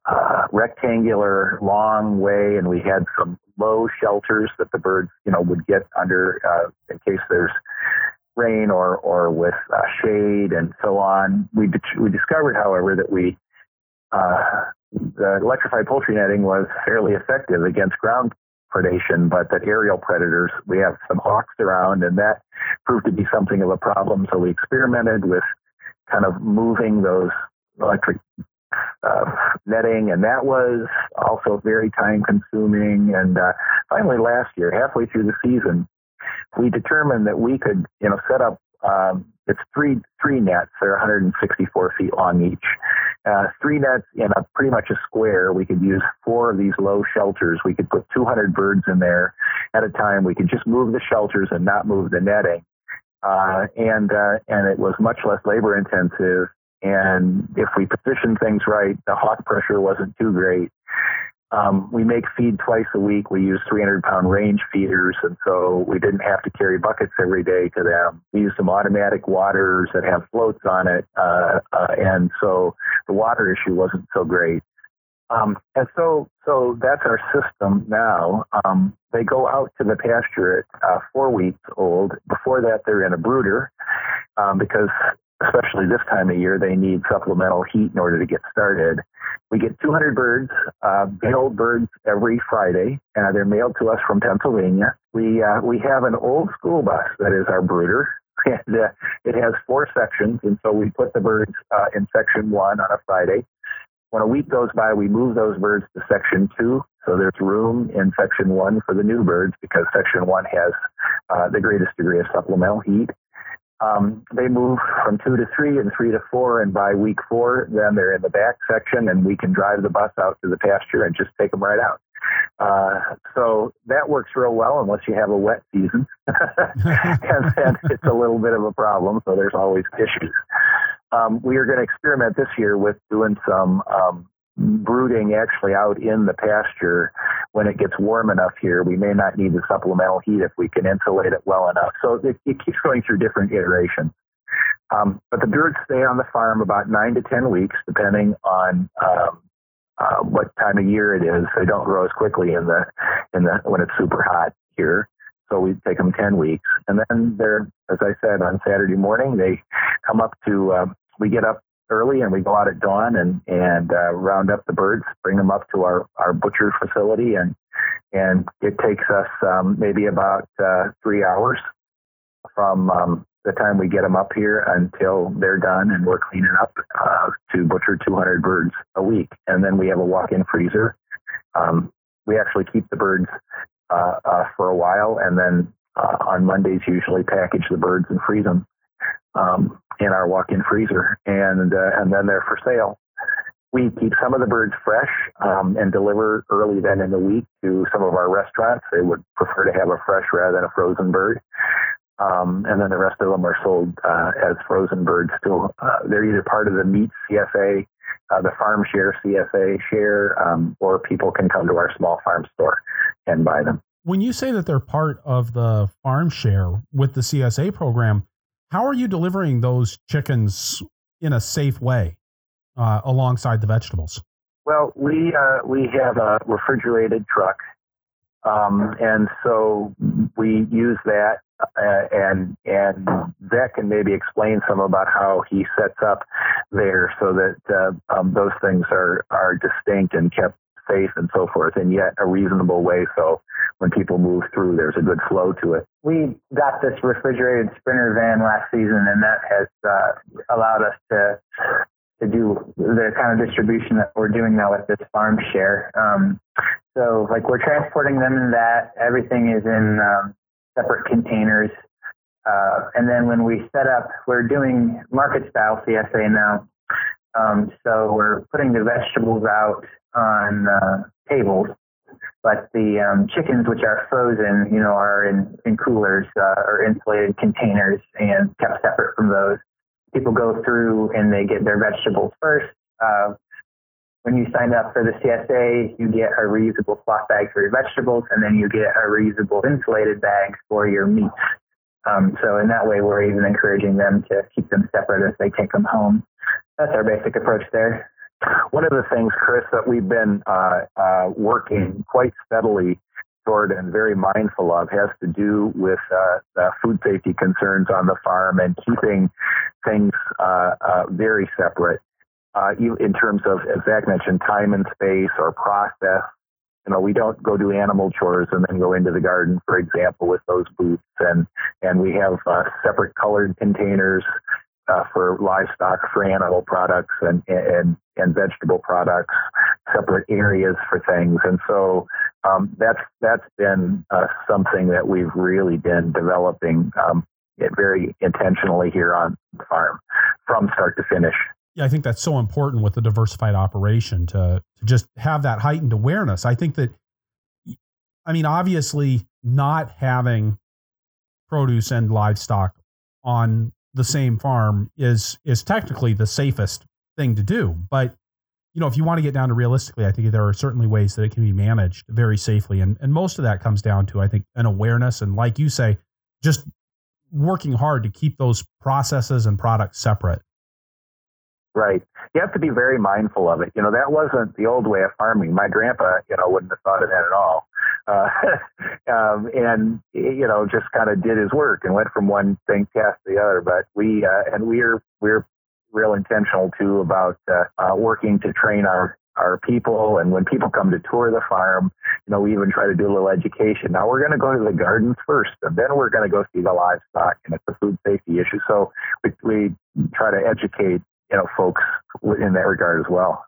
rectangular long way, and we had some low shelters that the birds, you know, would get under uh, in case there's rain or or with uh, shade and so on. We we discovered, however, that we uh, the electrified poultry netting was fairly effective against ground predation, but that aerial predators, we have some hawks around, and that proved to be something of a problem. So we experimented with kind of moving those electric uh, netting, and that was also very time consuming. And uh, finally, last year, halfway through the season, we determined that we could, you know, set up. Um, it's three three nets. They're 164 feet long each. Uh, three nets in a pretty much a square. We could use four of these low shelters. We could put 200 birds in there at a time. We could just move the shelters and not move the netting. Uh, and uh, and it was much less labor intensive. And if we positioned things right, the hawk pressure wasn't too great. Um, we make feed twice a week. We use 300 pound range feeders, and so we didn't have to carry buckets every day to them. We use some automatic waters that have floats on it, uh, uh, and so the water issue wasn't so great. Um, and so, so that's our system now. Um, they go out to the pasture at uh, four weeks old. Before that, they're in a brooder um, because especially this time of year, they need supplemental heat in order to get started. We get 200 birds, uh, mailed birds every Friday. Uh, they're mailed to us from Pennsylvania. We uh, we have an old school bus that is our brooder. and uh, it has four sections. And so we put the birds uh, in section one on a Friday. When a week goes by, we move those birds to section two. So there's room in section one for the new birds because section one has uh, the greatest degree of supplemental heat. Um, they move from two to three and three to four, and by week four, then they're in the back section, and we can drive the bus out to the pasture and just take them right out. Uh, so that works real well unless you have a wet season, and then it's a little bit of a problem. So there's always issues. Um, we are going to experiment this year with doing some um, brooding actually out in the pasture when it gets warm enough here. We may not need the supplemental heat if we can insulate it well enough. So it, it keeps going through different iterations. Um, but the birds stay on the farm about nine to ten weeks, depending on um, uh, what time of year it is. They don't grow as quickly in the in the when it's super hot here. So we take them ten weeks, and then they're, as I said, on Saturday morning they come up to. Uh, we get up early and we go out at dawn and and uh, round up the birds, bring them up to our our butcher facility, and and it takes us um, maybe about uh, three hours from um, the time we get them up here until they're done and we're cleaning up uh, to butcher 200 birds a week. And then we have a walk-in freezer. Um, we actually keep the birds uh, uh, for a while, and then uh, on Mondays usually package the birds and freeze them um, in our walk-in freezer, and uh, and then they're for sale. We keep some of the birds fresh um, and deliver early then in the week to some of our restaurants. They would prefer to have a fresh rather than a frozen bird. Um, and then the rest of them are sold uh, as frozen birds. Still, uh, they're either part of the meat CSA, uh, the farm share CSA share, um, or people can come to our small farm store and buy them. When you say that they're part of the farm share with the CSA program, how are you delivering those chickens in a safe way uh, alongside the vegetables? Well, we uh, we have a refrigerated truck, um, and so we use that uh, and and that can maybe explain some about how he sets up there so that uh, um, those things are are distinct and kept safe and so forth, and yet a reasonable way. So when people move through, there's a good flow to it. We got this refrigerated sprinter van last season, and that has uh, allowed us to to do the kind of distribution that we're doing now with this farm share. Um, so, like, we're transporting them in that. Everything is in um, separate containers. Uh, and then when we set up, we're doing market style CSA now. Um, so we're putting the vegetables out on uh, tables, but the um, chickens, which are frozen, you know, are in, in coolers uh, or insulated containers and kept separate from those. People go through and they get their vegetables first. Uh, when you sign up for the CSA, you get a reusable cloth bag for your vegetables, and then you get a reusable insulated bag for your meats. Um, so in that way, we're even encouraging them to keep them separate as they take them home. That's our basic approach there. One of the things, Chris, that we've been uh, uh, working quite steadily toward and very mindful of has to do with uh, food safety concerns on the farm and keeping things uh, uh, very separate uh, in terms of, as Zach mentioned, time and space or process. You know, we don't go do animal chores and then go into the garden, for example, with those boots, And, and we have separate colored containers uh, for livestock, for animal products and, and, and vegetable products, separate areas for things. And so um, that's, that's been uh, something that we've really been developing um, very intentionally here on the farm from start to finish yeah, I think that's so important with the diversified operation to, to just have that heightened awareness. I think that, I mean, obviously, not having produce and livestock on the same farm is is technically the safest thing to do. But you know, if you want to get down to realistically, I think there are certainly ways that it can be managed very safely, and and most of that comes down to I think an awareness and, like you say, just working hard to keep those processes and products separate. Right. You have to be very mindful of it. You know, that wasn't the old way of farming. My grandpa, you know, wouldn't have thought of that at all. Uh, um, and, you know, just kind of did his work and went from one thing past the other. But we, uh, and we're, we're real intentional too about uh, uh, working to train our our people. And when people come to tour the farm, you know, we even try to do a little education. Now we're going to go to the gardens first, and then we're going to go see the livestock, and it's a food safety issue. So we, we try to educate, you know, folks in that regard as well.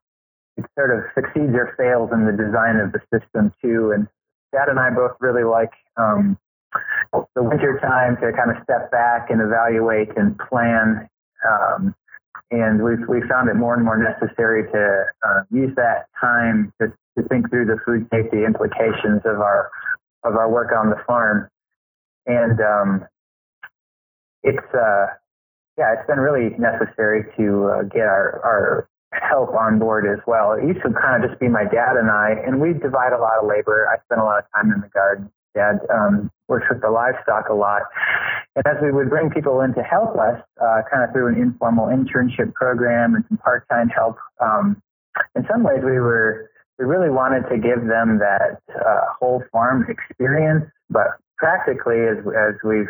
It sort of succeeds or fails in the design of the system too. And Dad and I both really like um, the winter time to kind of step back and evaluate and plan. Um, and we've we found it more and more necessary to uh, use that time to, to think through the food safety implications of our of our work on the farm. And um, it's uh, yeah, it's been really necessary to uh, get our our help on board as well. It used to kind of just be my dad and I, and we divide a lot of labor. I spend a lot of time in the garden. Dad um, works with the livestock a lot. And as we would bring people in to help us, uh, kind of through an informal internship program and some part-time help, um, in some ways we were we really wanted to give them that uh, whole farm experience. But practically, as as we've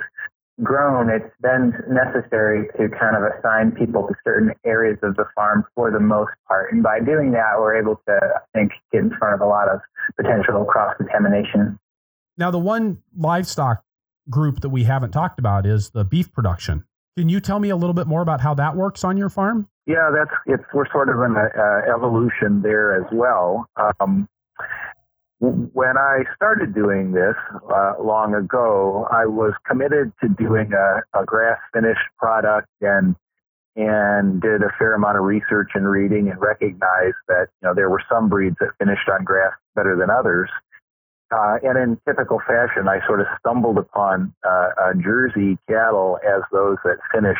grown, it's been necessary to kind of assign people to certain areas of the farm for the most part. And by doing that, we're able to, I think, get in front of a lot of potential cross contamination. Now, the one livestock group that we haven't talked about is the beef production. Can you tell me a little bit more about how that works on your farm? Yeah, that's it's we're sort of in an uh, evolution there as well. Um, when I started doing this uh, long ago, I was committed to doing a, a grass finished product and and did a fair amount of research and reading and recognized that you know there were some breeds that finished on grass better than others. Uh, and in typical fashion, I sort of stumbled upon uh, uh, Jersey cattle as those that finish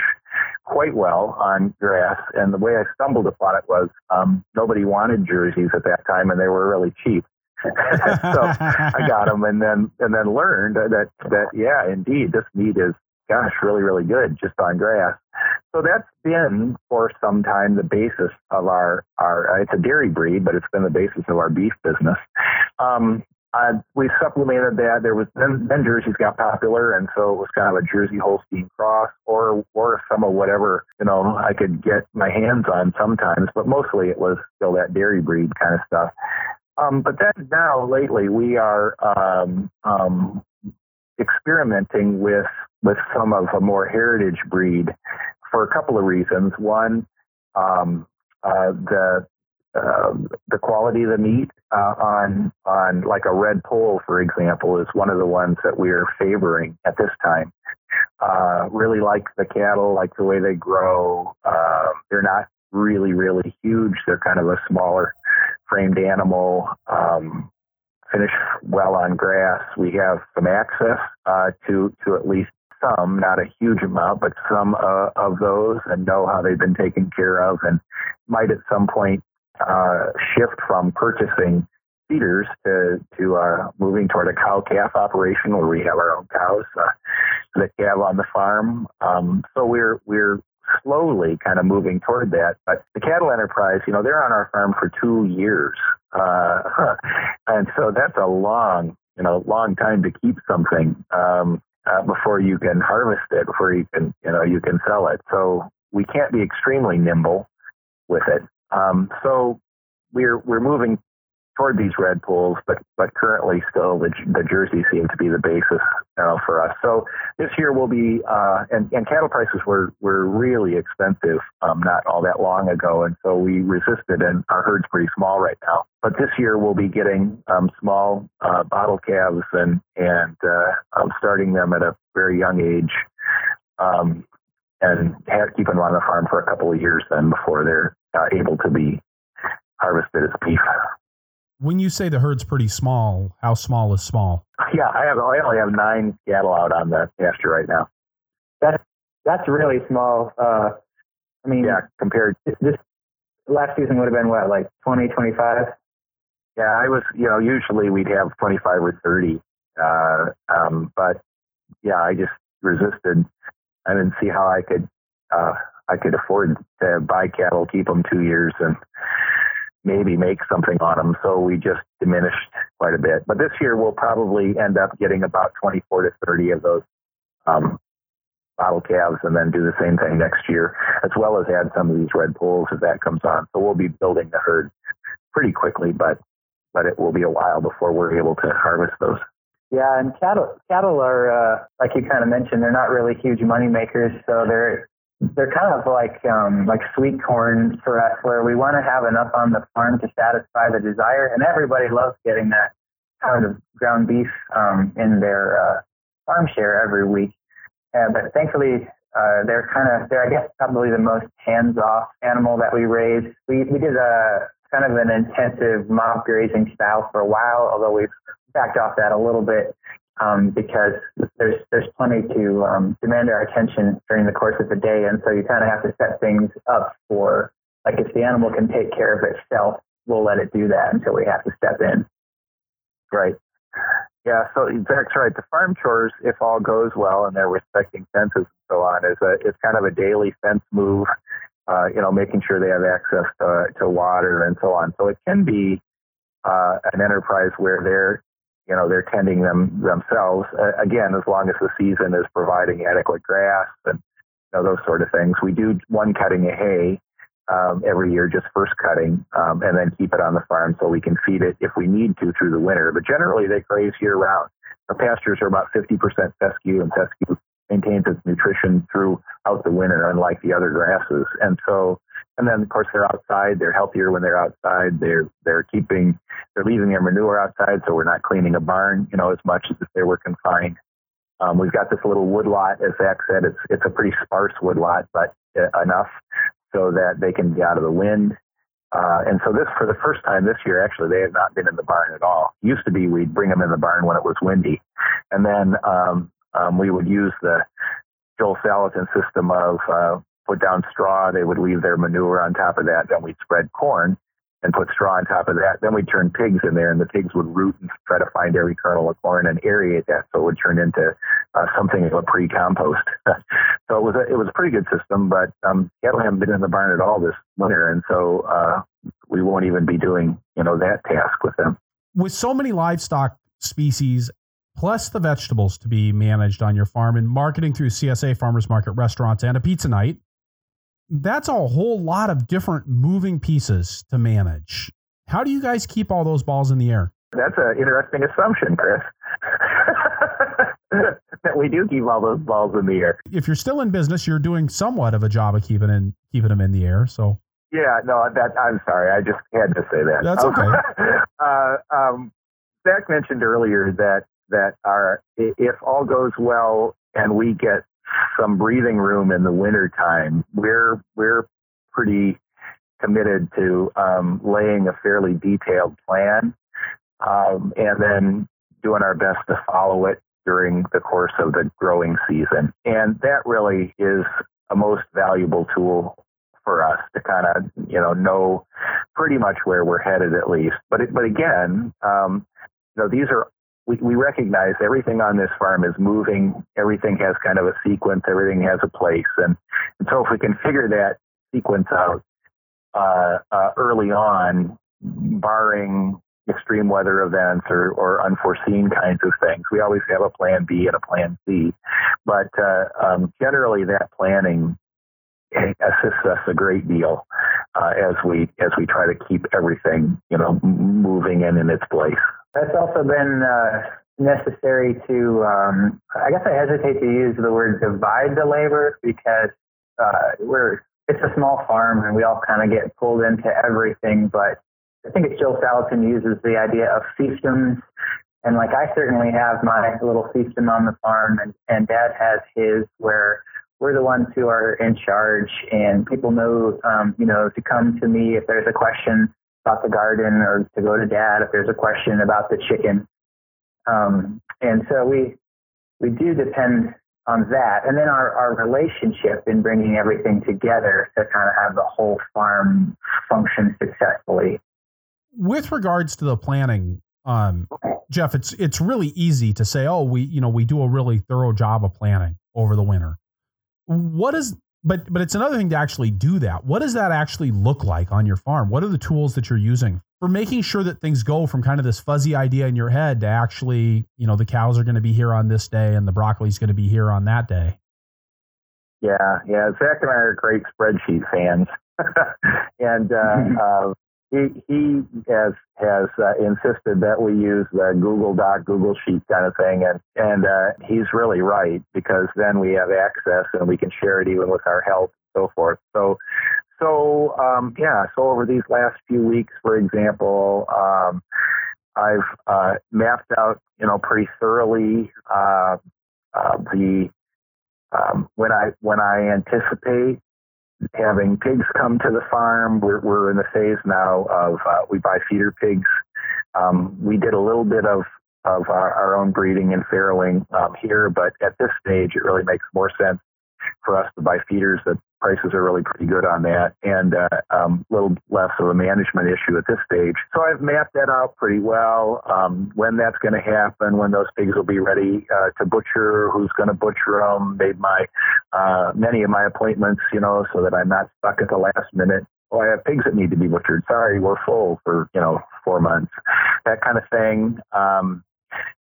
quite well on grass. And the way I stumbled upon it was um, nobody wanted jerseys at that time, and they were really cheap. so I got them, and then and then learned that that yeah, indeed, this meat is gosh, really really good just on grass. So that's been for some time the basis of our our. It's a dairy breed, but it's been the basis of our beef business. Um, uh, we supplemented that. There was then, then jerseys got popular, and so it was kind of a Jersey Holstein cross, or or some of whatever you know I could get my hands on sometimes, but mostly it was still that dairy breed kind of stuff. Um, but then now lately we are um, um, experimenting with with some of a more heritage breed for a couple of reasons. One, um, uh, the uh, the quality of the meat uh, on on like a red poll, for example, is one of the ones that we are favoring at this time. Uh, really like the cattle, like the way they grow. Uh, they're not really really huge. They're kind of a smaller framed animal. Um, finish well on grass. We have some access uh, to to at least some, not a huge amount, but some uh, of those, and know how they've been taken care of, and might at some point uh, shift from purchasing feeders to to uh, moving toward a cow calf operation where we have our own cows uh, that calve on the farm. Um, so we're we're slowly kind of moving toward that. But the cattle enterprise, you know, they're on our farm for two years, uh, and so that's a long you know long time to keep something. Um, uh, before you can harvest it, before you can, you know, you can sell it. So we can't be extremely nimble with it. Um, so we're we're moving toward these red polls, but but currently still the the Jersey seem to be the basis uh, for us. So this year will be uh, and and cattle prices were were really expensive um, not all that long ago, and so we resisted, and our herd's pretty small right now. But this year we'll be getting um, small uh, bottle calves and and uh, um, starting them at a very young age. Um, and have, keep them on the farm for a couple of years then before they're uh, able to be harvested as beef. When you say the herd's pretty small, how small is small? Yeah, I have I only have nine cattle out on the pasture right now. That's that's really small. Uh, I mean, yeah, compared this, this last season would have been what, like 20, 25? Yeah, I was, you know, usually we'd have 25 or 30. Uh, um, but yeah, I just resisted. I didn't see how I could, uh, I could afford to buy cattle, keep them two years, and maybe make something on them. So we just diminished quite a bit. But this year we'll probably end up getting about 24 to 30 of those um, bottle calves, and then do the same thing next year, as well as add some of these red polls as that comes on. So we'll be building the herd pretty quickly, but but it will be a while before we're able to harvest those. Yeah, and cattle cattle are uh, like you kind of mentioned, they're not really huge money makers, so they're they're kind of like um, like sweet corn for us, where we want to have enough on the farm to satisfy the desire, and everybody loves getting that pound of ground beef um, in their uh, farm share every week. Uh, but thankfully, uh, they're kind of they're I guess probably the most hands off animal that we raise. We we did a kind of an intensive mob grazing style for a while, although we've backed off that a little bit um, because there's there's plenty to um, demand our attention during the course of the day, and so you kind of have to set things up for like if the animal can take care of itself, we'll let it do that until we have to step in. Right. Yeah, so Zach's right. The farm chores, if all goes well and they're respecting fences and so on, is a is kind of a daily fence move. Uh, you know, making sure they have access to, to water and so on. So it can be uh, an enterprise where they're you know they're tending them themselves uh, again as long as the season is providing adequate grass and you know those sort of things. We do one cutting of hay um, every year just first cutting um, and then keep it on the farm so we can feed it if we need to through the winter. But generally they graze year round. Our pastures are about 50% fescue and fescue maintains its nutrition throughout the winter unlike the other grasses. And so and then of course they're outside. They're healthier when they're outside. They're they're keeping they're leaving their manure outside so we're not cleaning a barn you know as much as if they were confined. Um, we've got this little wood lot as zach said. It's it's a pretty sparse wood lot but uh, enough so that they can be out of the wind. Uh, and so this for the first time this year actually they have not been in the barn at all. Used to be we'd bring them in the barn when it was windy. And then um, um, we would use the Joel Salatin system of uh, put down straw. They would leave their manure on top of that. Then we'd spread corn and put straw on top of that. Then we'd turn pigs in there, and the pigs would root and try to find every kernel of corn and aerate that, so it would turn into uh, something of a pre-compost. so it was a, it was a pretty good system, but um, cattle haven't been in the barn at all this winter, and so uh, we won't even be doing you know that task with them. With so many livestock species plus the vegetables to be managed on your farm and marketing through CSA farmers market restaurants and a pizza night that's a whole lot of different moving pieces to manage. How do you guys keep all those balls in the air? That's an interesting assumption, Chris. that we do keep all those balls in the air. If you're still in business, you're doing somewhat of a job of keeping in keeping them in the air. So yeah, no, that I'm sorry, I just had to say that. That's okay. uh, um, Zach mentioned earlier that that our if all goes well and we get some breathing room in the winter time. We're we're pretty committed to um, laying a fairly detailed plan um, and then doing our best to follow it during the course of the growing season. And that really is a most valuable tool for us to kind of you know know pretty much where we're headed at least. But it, but again, um, you know these are we, we recognize everything on this farm is moving. Everything has kind of a sequence. Everything has a place. And, and so if we can figure that sequence out uh, uh, early on, barring extreme weather events or, or unforeseen kinds of things, we always have a plan B and a plan C. But uh, um, generally, that planning assists us a great deal uh, as we as we try to keep everything you know moving and in its place. That's also been uh, necessary to, um, I guess I hesitate to use the word divide the labor because uh, we're, it's a small farm and we all kind of get pulled into everything. But I think it's Joel Salatin uses the idea of fiefdoms. And like I certainly have my little fiefdom on the farm and, and dad has his where we're the ones who are in charge and people know, um, you know, to come to me if there's a question about the garden or to go to dad if there's a question about the chicken. Um, and so we we do depend on that. And then our, our relationship in bringing everything together to kind of have the whole farm function successfully. With regards to the planning, um, Jeff, it's it's really easy to say, oh, we you know we do a really thorough job of planning over the winter. What is but but it's another thing to actually do that. What does that actually look like on your farm? What are the tools that you're using for making sure that things go from kind of this fuzzy idea in your head to actually, you know, the cows are going to be here on this day and the broccoli is going to be here on that day? Yeah, yeah. Zach and I are great spreadsheet fans, and uh, uh, he he has has uh, insisted that we use the Google Doc, Google Sheet kind of thing, and and uh, he's really right because then we have access and we can share it even with our help and so forth. So so um, yeah, so over these last few weeks, for example, um, I've uh, mapped out you know pretty thoroughly uh, uh, the um, when I when I anticipate having pigs come to the farm. We're, we're in the phase now of uh, we buy feeder pigs. Um, we did a little bit of of our, our own breeding and farrowing um, here, but at this stage, it really makes more sense for us to buy feeders that prices are really pretty good on that and a uh, um, little less of a management issue at this stage. So I've mapped that out pretty well. Um, when that's going to happen, when those pigs will be ready uh, to butcher, who's going to butcher them, made my uh, many of my appointments, you know, so that I'm not stuck at the last minute. Oh, I have pigs that need to be butchered. Sorry, we're full for you know four months. That kind of thing. Um,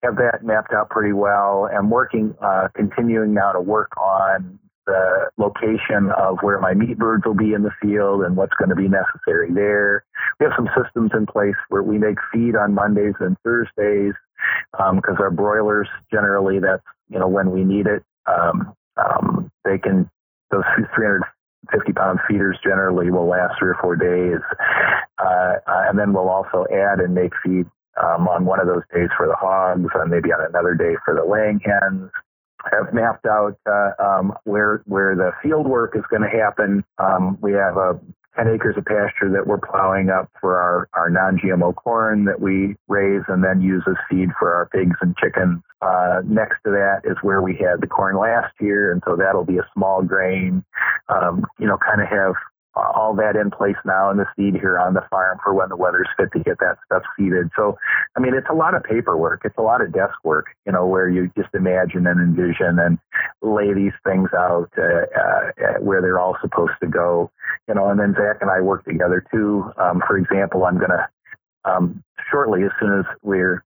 have that mapped out pretty well. I'm working, uh, continuing now to work on the location of where my meat birds will be in the field and what's going to be necessary there. We have some systems in place where we make feed on Mondays and Thursdays because um, our broilers generally that's you know when we need it. Um, um, they can those 350 pound feeders generally will last three or four days, uh, uh, and then we'll also add and make feed um, on one of those days for the hogs, and maybe on another day for the laying hens have mapped out uh, um, where where the field work is going to happen. Um, we have a 10 acres of pasture that we're plowing up for our, our non-GMO corn that we raise and then use as feed for our pigs and chickens. Uh, next to that is where we had the corn last year, and so that'll be a small grain. Um, you know, kind of have all that in place now in the seed here on the farm for when the weather's fit to get that stuff seeded. So, I mean, it's a lot of paperwork. It's a lot of desk work, you know, where you just imagine and envision and lay these things out uh, uh, where they're all supposed to go, you know, and then Zach and I work together too. Um, for example, I'm going to um, shortly, as soon as we're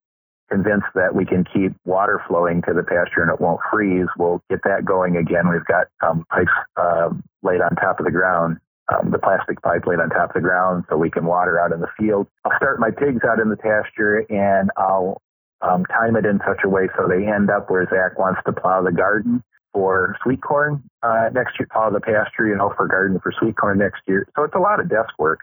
convinced that we can keep water flowing to the pasture and it won't freeze, we'll get that going again. We've got um, pipes uh, laid on top of the ground um, the plastic pipe laid on top of the ground so we can water out in the field. I'll start my pigs out in the pasture and I'll um, time it in such a way so they end up where Zach wants to plow the garden for sweet corn uh, next year, plow the pasture, you know, for garden for sweet corn next year. So it's a lot of desk work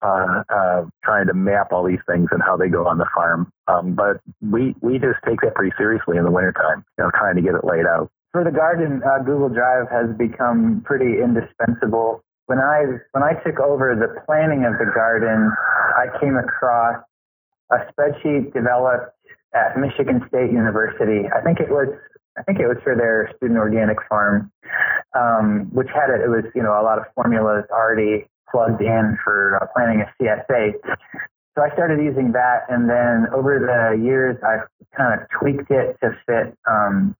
uh, uh, trying to map all these things and how they go on the farm. Um, but we we just take that pretty seriously in the wintertime, you know, trying to get it laid out. For the garden, uh, Google Drive has become pretty indispensable when I when I took over the planning of the garden, I came across a spreadsheet developed at Michigan State University. I think it was I think it was for their student organic farm, um, which had it. It was you know a lot of formulas already plugged in for uh, planning a CSA. So I started using that, and then over the years, I've kind of tweaked it to fit um,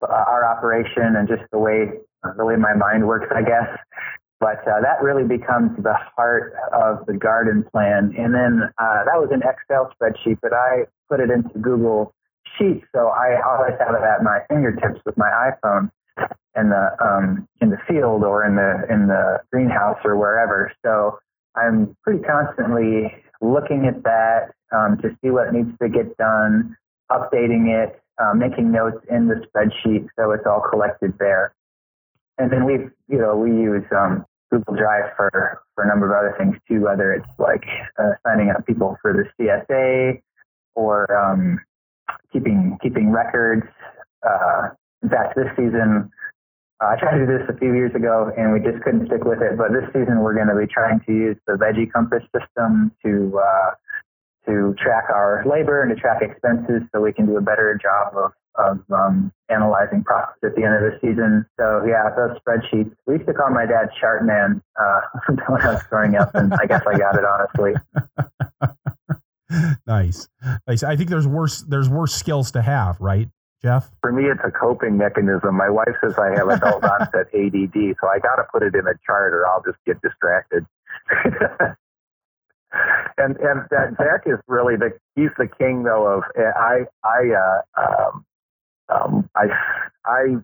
our operation and just the way the way my mind works, I guess. But uh, that really becomes the heart of the garden plan. And then uh, that was an Excel spreadsheet, but I put it into Google Sheets, so I always have it at my fingertips with my iPhone in the um, in the field or in the in the greenhouse or wherever. So I'm pretty constantly looking at that um, to see what needs to get done, updating it, uh, making notes in the spreadsheet so it's all collected there. And then we've, you know, we use um, Google Drive for, for a number of other things too, whether it's like uh, signing up people for the CSA or um, keeping keeping records. Uh, in fact, this season, uh, I tried to do this a few years ago and we just couldn't stick with it. But this season, we're going to be trying to use the Veggie Compass system to uh, to track our labor and to track expenses so we can do a better job of, of um, analyzing profits at the end of the season. So yeah, those spreadsheets. We used to call my dad chart man uh, when I was growing up, and I guess I got it honestly. nice, nice. I think there's worse there's worse skills to have, right, Jeff? For me, it's a coping mechanism. My wife says I have adult onset ADD, so I got to put it in a chart, or I'll just get distracted. and and that Zach is really the he's the king though of I I uh, um, um, I I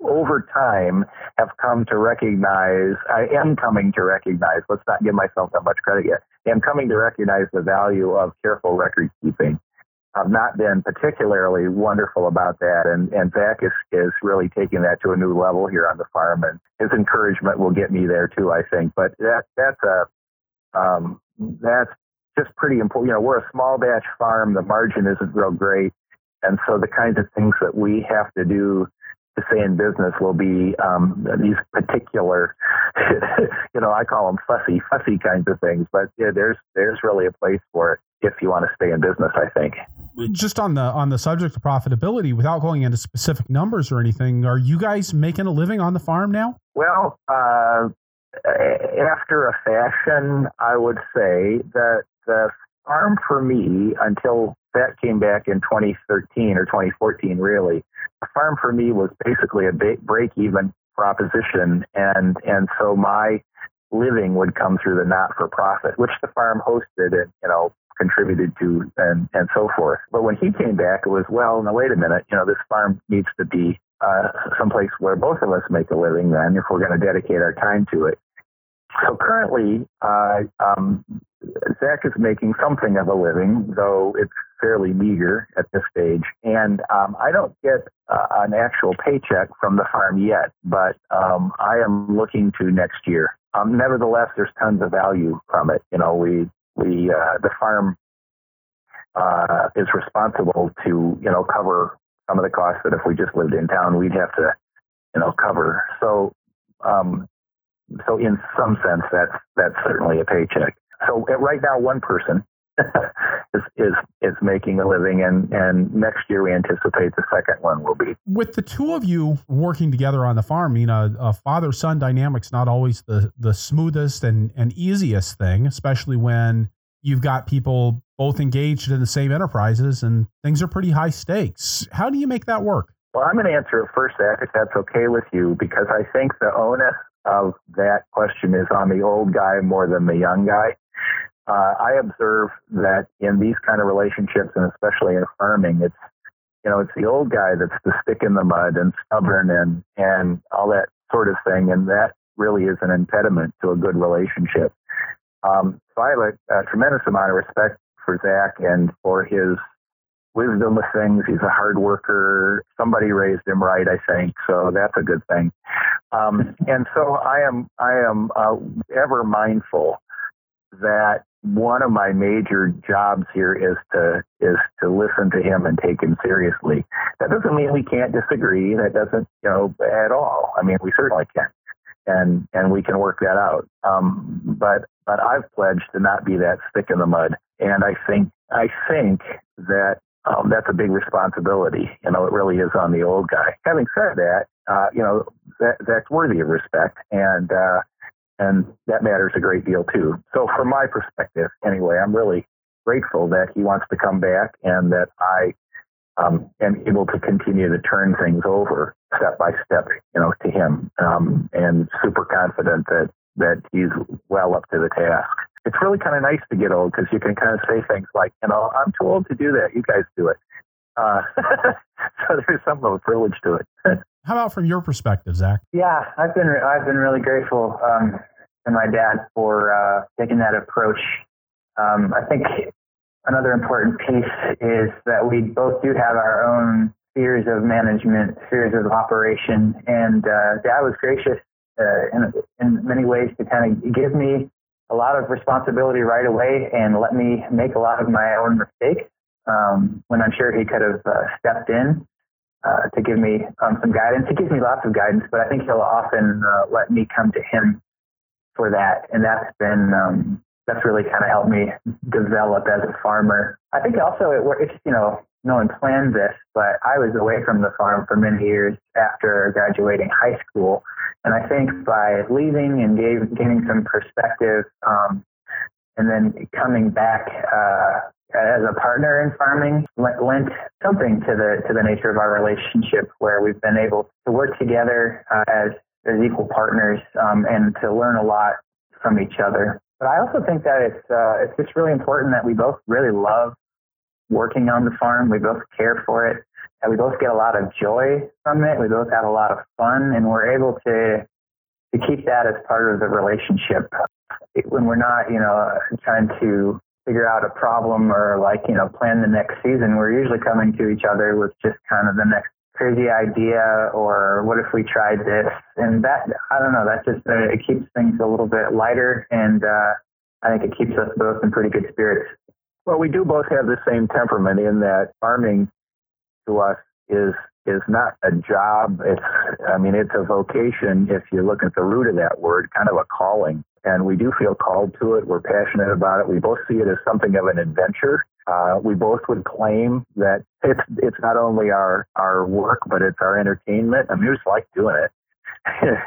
over time have come to recognize I am coming to recognize let's not give myself that much credit yet I am coming to recognize the value of careful record keeping. I've not been particularly wonderful about that, and, and Zach is, is really taking that to a new level here on the farm, and his encouragement will get me there too, I think. But that that's a um, that's just pretty important. You know, we're a small batch farm; the margin isn't real great, and so the kinds of things that we have to do to stay in business will be um, these particular, you know, I call them fussy, fussy kinds of things. But yeah, there's there's really a place for it if you want to stay in business. I think. Just on the on the subject of profitability, without going into specific numbers or anything, are you guys making a living on the farm now? Well, uh, after a fashion, I would say that the farm for me until that came back in 2013 or 2014, really the farm for me was basically a break even proposition, and and so my living would come through the not for profit, which the farm hosted and you know contributed to and and so forth. But when he came back, it was well, now wait a minute, you know this farm needs to be uh, someplace where both of us make a living. Then, if we're going to dedicate our time to it. So currently, uh, um, Zach is making something of a living, though it's fairly meager at this stage. And um, I don't get uh, an actual paycheck from the farm yet, but um, I am looking to next year. Um, nevertheless, there's tons of value from it. You know, we we uh, the farm uh, is responsible to you know cover some of the costs that if we just lived in town we'd have to you know cover. So um, so in some sense that's that's certainly a paycheck. So right now, one person is, is is making a living, and and next year we anticipate the second one will be. With the two of you working together on the farm, you know, a father son dynamic's not always the the smoothest and and easiest thing, especially when you've got people both engaged in the same enterprises and things are pretty high stakes. How do you make that work? Well, I'm going to answer it first, Zach, if that's okay with you, because I think the onus of that question is on the old guy more than the young guy uh, I observe that in these kind of relationships, and especially in farming, it's you know it's the old guy that's the stick in the mud and stubborn and and all that sort of thing, and that really is an impediment to a good relationship. Um, so I have a, a tremendous amount of respect for Zach and for his wisdom of things. He's a hard worker. Somebody raised him right, I think, so that's a good thing. Um, and so I am I am uh, ever mindful that one of my major jobs here is to is to listen to him and take him seriously. That doesn't mean we can't disagree. That doesn't, you know, at all. I mean, we certainly can, and and we can work that out. Um, but but I've pledged to not be that stick in the mud, and I think I think that um, that's a big responsibility. You know, it really is on the old guy. Having said that, uh, you know, that that's worthy of respect, and uh, and that matters a great deal too. So, from my perspective, anyway, I'm really grateful that he wants to come back and that I um, am able to continue to turn things over step by step, you know, to him, um, and super confident that that he's well up to the task. It's really kind of nice to get old because you can kind of say things like, you know, I'm too old to do that. You guys do it. Uh, so there's some of a privilege to it. How about from your perspective, Zach? Yeah, I've been I've been really grateful um, to my dad for uh, taking that approach. Um, I think another important piece is that we both do have our own spheres of management, spheres of operation, and uh, dad was gracious uh, in, in many ways to kind of give me a lot of responsibility right away and let me make a lot of my own mistakes um, when I'm sure he could have uh, stepped in uh, to give me um, some guidance. He gives me lots of guidance, but I think he'll often uh, let me come to him for that, and that's been um, that's really kind of helped me develop as a farmer. I think also it it's you know no one planned this, but I was away from the farm for many years after graduating high school, and I think by leaving and gave, gaining some perspective, um, and then coming back uh, as a partner in farming lent something to the to the nature of our relationship where we've been able to work together uh, as as equal partners um, and to learn a lot from each other. But I also think that it's uh, it's just really important that we both really love working on the farm. We both care for it, and we both get a lot of joy from it. We both have a lot of fun, and we're able to to keep that as part of the relationship. when we're not, you know, trying to figure out a problem or like, you know, plan the next season, we're usually coming to each other with just kind of the next crazy idea or what if we tried this? And that, I don't know, that just, uh, it keeps things a little bit lighter and, uh, I think it keeps us both in pretty good spirits. Well, we do both have the same temperament in that farming to us is is not a job. It's, I mean, it's a vocation. If you look at the root of that word, kind of a calling. And we do feel called to it. We're passionate about it. We both see it as something of an adventure. Uh, we both would claim that it's it's not only our our work, but it's our entertainment. I mean, we just like doing it.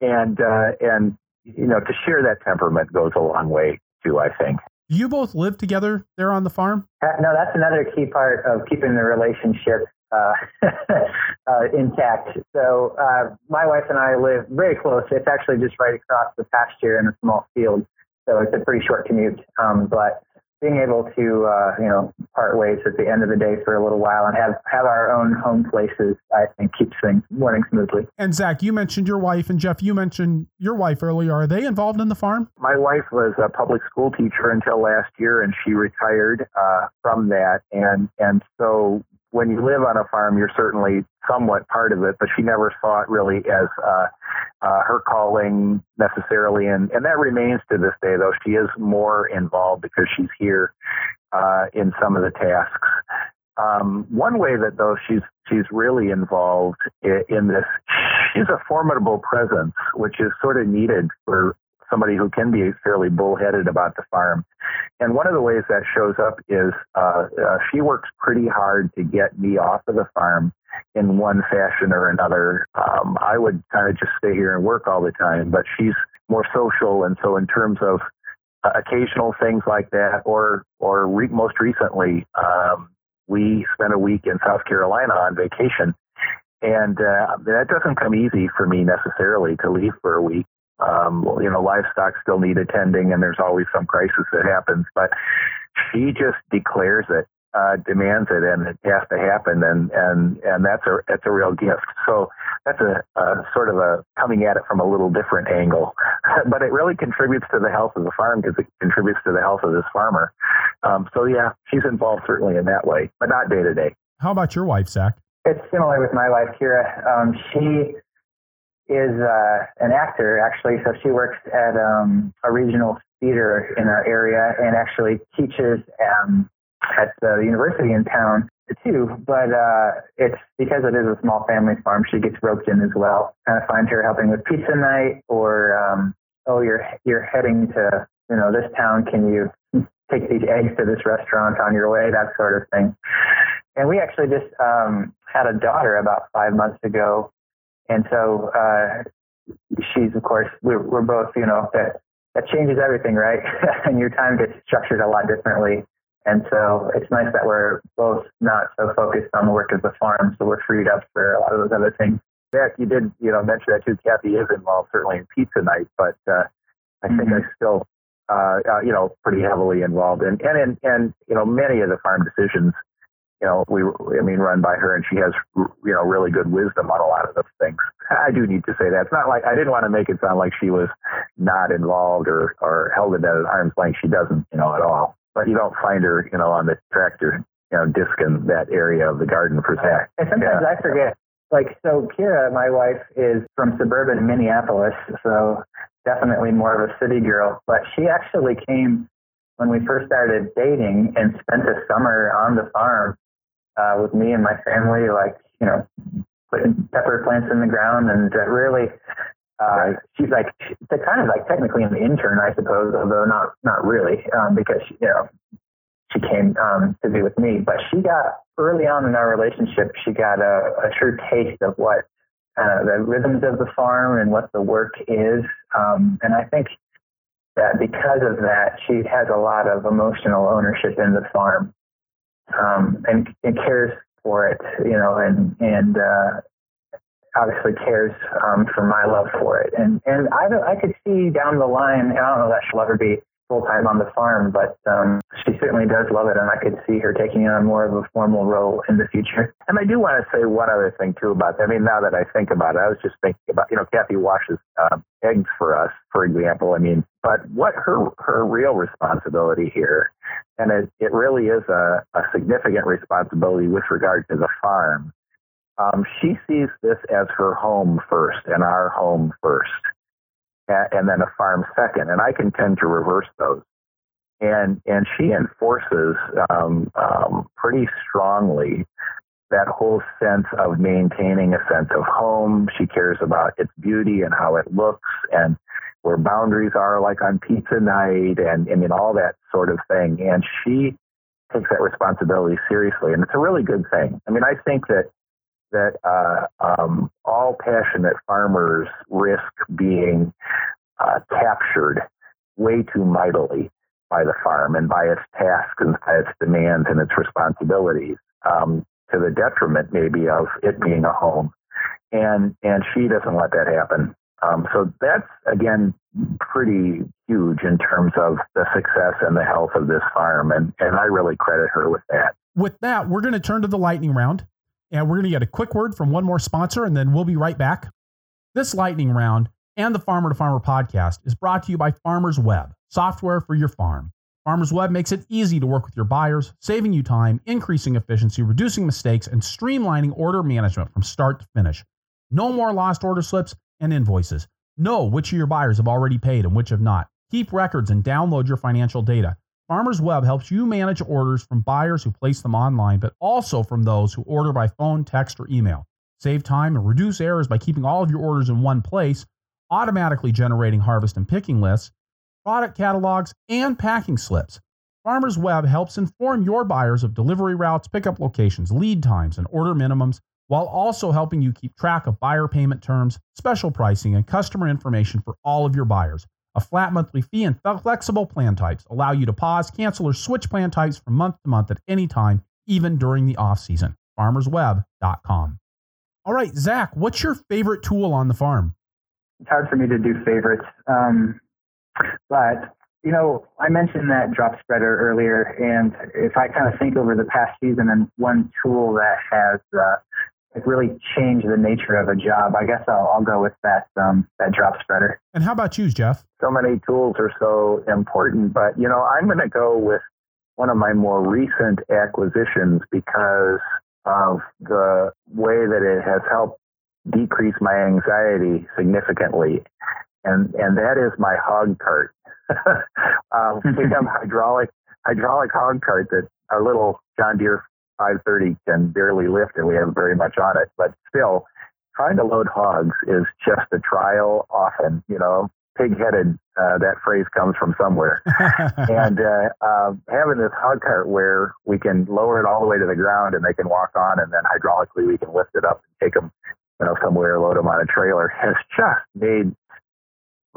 and uh, and you know, to share that temperament goes a long way too. I think. You both live together there on the farm? Uh, no, that's another key part of keeping the relationship uh, uh, intact. So uh, my wife and I live very close. It's actually just right across the pasture in a small field, so it's a pretty short commute. Um, but being able to uh, you know part ways at the end of the day for a little while and have have our own home places, I think keeps things running smoothly. And Zach, you mentioned your wife, and Jeff, you mentioned your wife earlier. Are they involved in the farm? My wife was a public school teacher until last year, and she retired uh, from that, and and so when you live on a farm, you're certainly somewhat part of it, but she never saw it really as uh, uh, her calling necessarily. And, and that remains to this day, though. She is more involved because she's here uh, in some of the tasks. Um, one way that, though, she's she's really involved in, in this, she's a formidable presence, which is sort of needed for somebody who can be fairly bullheaded about the farm. And one of the ways that shows up is uh, uh, she works pretty hard to get me off of the farm in one fashion or another. Um, I would kind of just stay here and work all the time, but she's more social, and so in terms of uh, occasional things like that, or or re- most recently, um, we spent a week in South Carolina on vacation, and uh, that doesn't come easy for me necessarily to leave for a week. Um, you know, livestock still need attending, and there's always some crisis that happens. But she just declares it, uh, demands it, and it has to happen, and and and that's a that's a real gift. So that's a, a sort of a coming at it from a little different angle, but it really contributes to the health of the farm because it contributes to the health of this farmer. Um, so yeah, she's involved certainly in that way, but not day to day. How about your wife, Zach? It's similar with my wife, Kira. Um, she is uh, an actor actually. So she works at um, a regional theater in our area and actually teaches um, at the university in town too. But uh, it's because it is a small family farm. She gets roped in as well. Kind of find her helping with pizza night or um, oh you're you're heading to you know this town. Can you take these eggs to this restaurant on your way? That sort of thing. And we actually just um, had a daughter about five months ago and so uh, she's, of course, we're, we're both, you know, that that changes everything, right? and your time gets structured a lot differently. And so it's nice that we're both not so focused on the work of the farm, so we're freed up for a lot of those other things. Yeah, you did, you know, mention that too. Kathy is involved certainly in pizza night, but uh, I think mm-hmm. I still, uh, uh, you know, pretty heavily involved in and and and you know many of the farm decisions you know, we, I mean, run by her, and she has, you know, really good wisdom on a lot of those things. I do need to say that it's not like I didn't want to make it sound like she was not involved or or held it at an arm's length. She doesn't, you know, at all. But you don't find her, you know, on the tractor, you know, discing that area of the garden for Zach. And sometimes yeah. I forget. Like, so Kira, my wife, is from suburban Minneapolis, so definitely more of a city girl. But she actually came when we first started dating and spent a summer on the farm uh, with me and my family, like, you know, putting pepper plants in the ground and really, uh, she's like, they're kind of like technically an intern, I suppose, although not, not really, um, because, she, you know, she came um, to be with me, but she got early on in our relationship, she got a, a true taste of what uh, the rhythms of the farm and what the work is. Um, and I think that because of that, she has a lot of emotional ownership in the farm um, and, and cares for it, you know, and and uh, obviously cares um, for my love for it. And and I I could see down the line, and I don't know that she'll ever be full time on the farm, but um, she certainly does love it, and I could see her taking on more of a formal role in the future. And I do want to say one other thing too about that. I mean, now that I think about it, I was just thinking about you know Kathy washes um, eggs for us, for example. I mean, but what her her real responsibility here, and it it really is a, a significant responsibility with regard to the farm. Um, she sees this as her home first and our home first and then a farm second. And I can tend to reverse those. And and she enforces um, um, pretty strongly that whole sense of maintaining a sense of home. She cares about its beauty and how it looks and where boundaries are, like on pizza night, and I mean all that sort of thing. And she takes that responsibility seriously, and it's a really good thing. I mean, I think that that uh, um, all passionate farmers risk being uh, captured way too mightily by the farm and by its tasks and by its demands and its responsibilities um, to the detriment maybe of it being a home. And and she doesn't let that happen. Um, so that's again pretty huge in terms of the success and the health of this farm, and and I really credit her with that. With that, we're going to turn to the lightning round. And we're going to get a quick word from one more sponsor, and then we'll be right back. This lightning round and the Farmer to Farmer podcast is brought to you by Farmers Web, software for your farm. Farmers Web makes it easy to work with your buyers, saving you time, increasing efficiency, reducing mistakes, and streamlining order management from start to finish. No more lost order slips and invoices. Know which of your buyers have already paid and which have not. Keep records and download your financial data. Farmers Web helps you manage orders from buyers who place them online, but also from those who order by phone, text, or email. Save time and reduce errors by keeping all of your orders in one place, automatically generating harvest and picking lists, product catalogs, and packing slips. Farmers Web helps inform your buyers of delivery routes, pickup locations, lead times, and order minimums, while also helping you keep track of buyer payment terms, special pricing, and customer information for all of your buyers. A flat monthly fee and flexible plan types allow you to pause, cancel, or switch plan types from month to month at any time, even during the off season. FarmersWeb.com. All right, Zach, what's your favorite tool on the farm? It's hard for me to do favorites, um, but you know, I mentioned that drop spreader earlier, and if I kind of think over the past season and one tool that has uh, like really change the nature of a job, I guess I'll, I'll go with that um, that drop spreader. And how about you, Jeff? So many tools are so important, but you know, I'm going to go with one of my more recent acquisitions because of the way that it has helped decrease my anxiety significantly, and and that is my hog cart. um, we have hydraulic hydraulic hog cart that our little John Deere 530 can barely lift and we have very much on it. But still, trying to load hogs is just a trial often, you know, pig headed, uh, that phrase comes from somewhere. and uh, uh, having this hog cart where we can lower it all the way to the ground and they can walk on and then hydraulically we can lift it up and take them, you know, somewhere, load them on a trailer has just made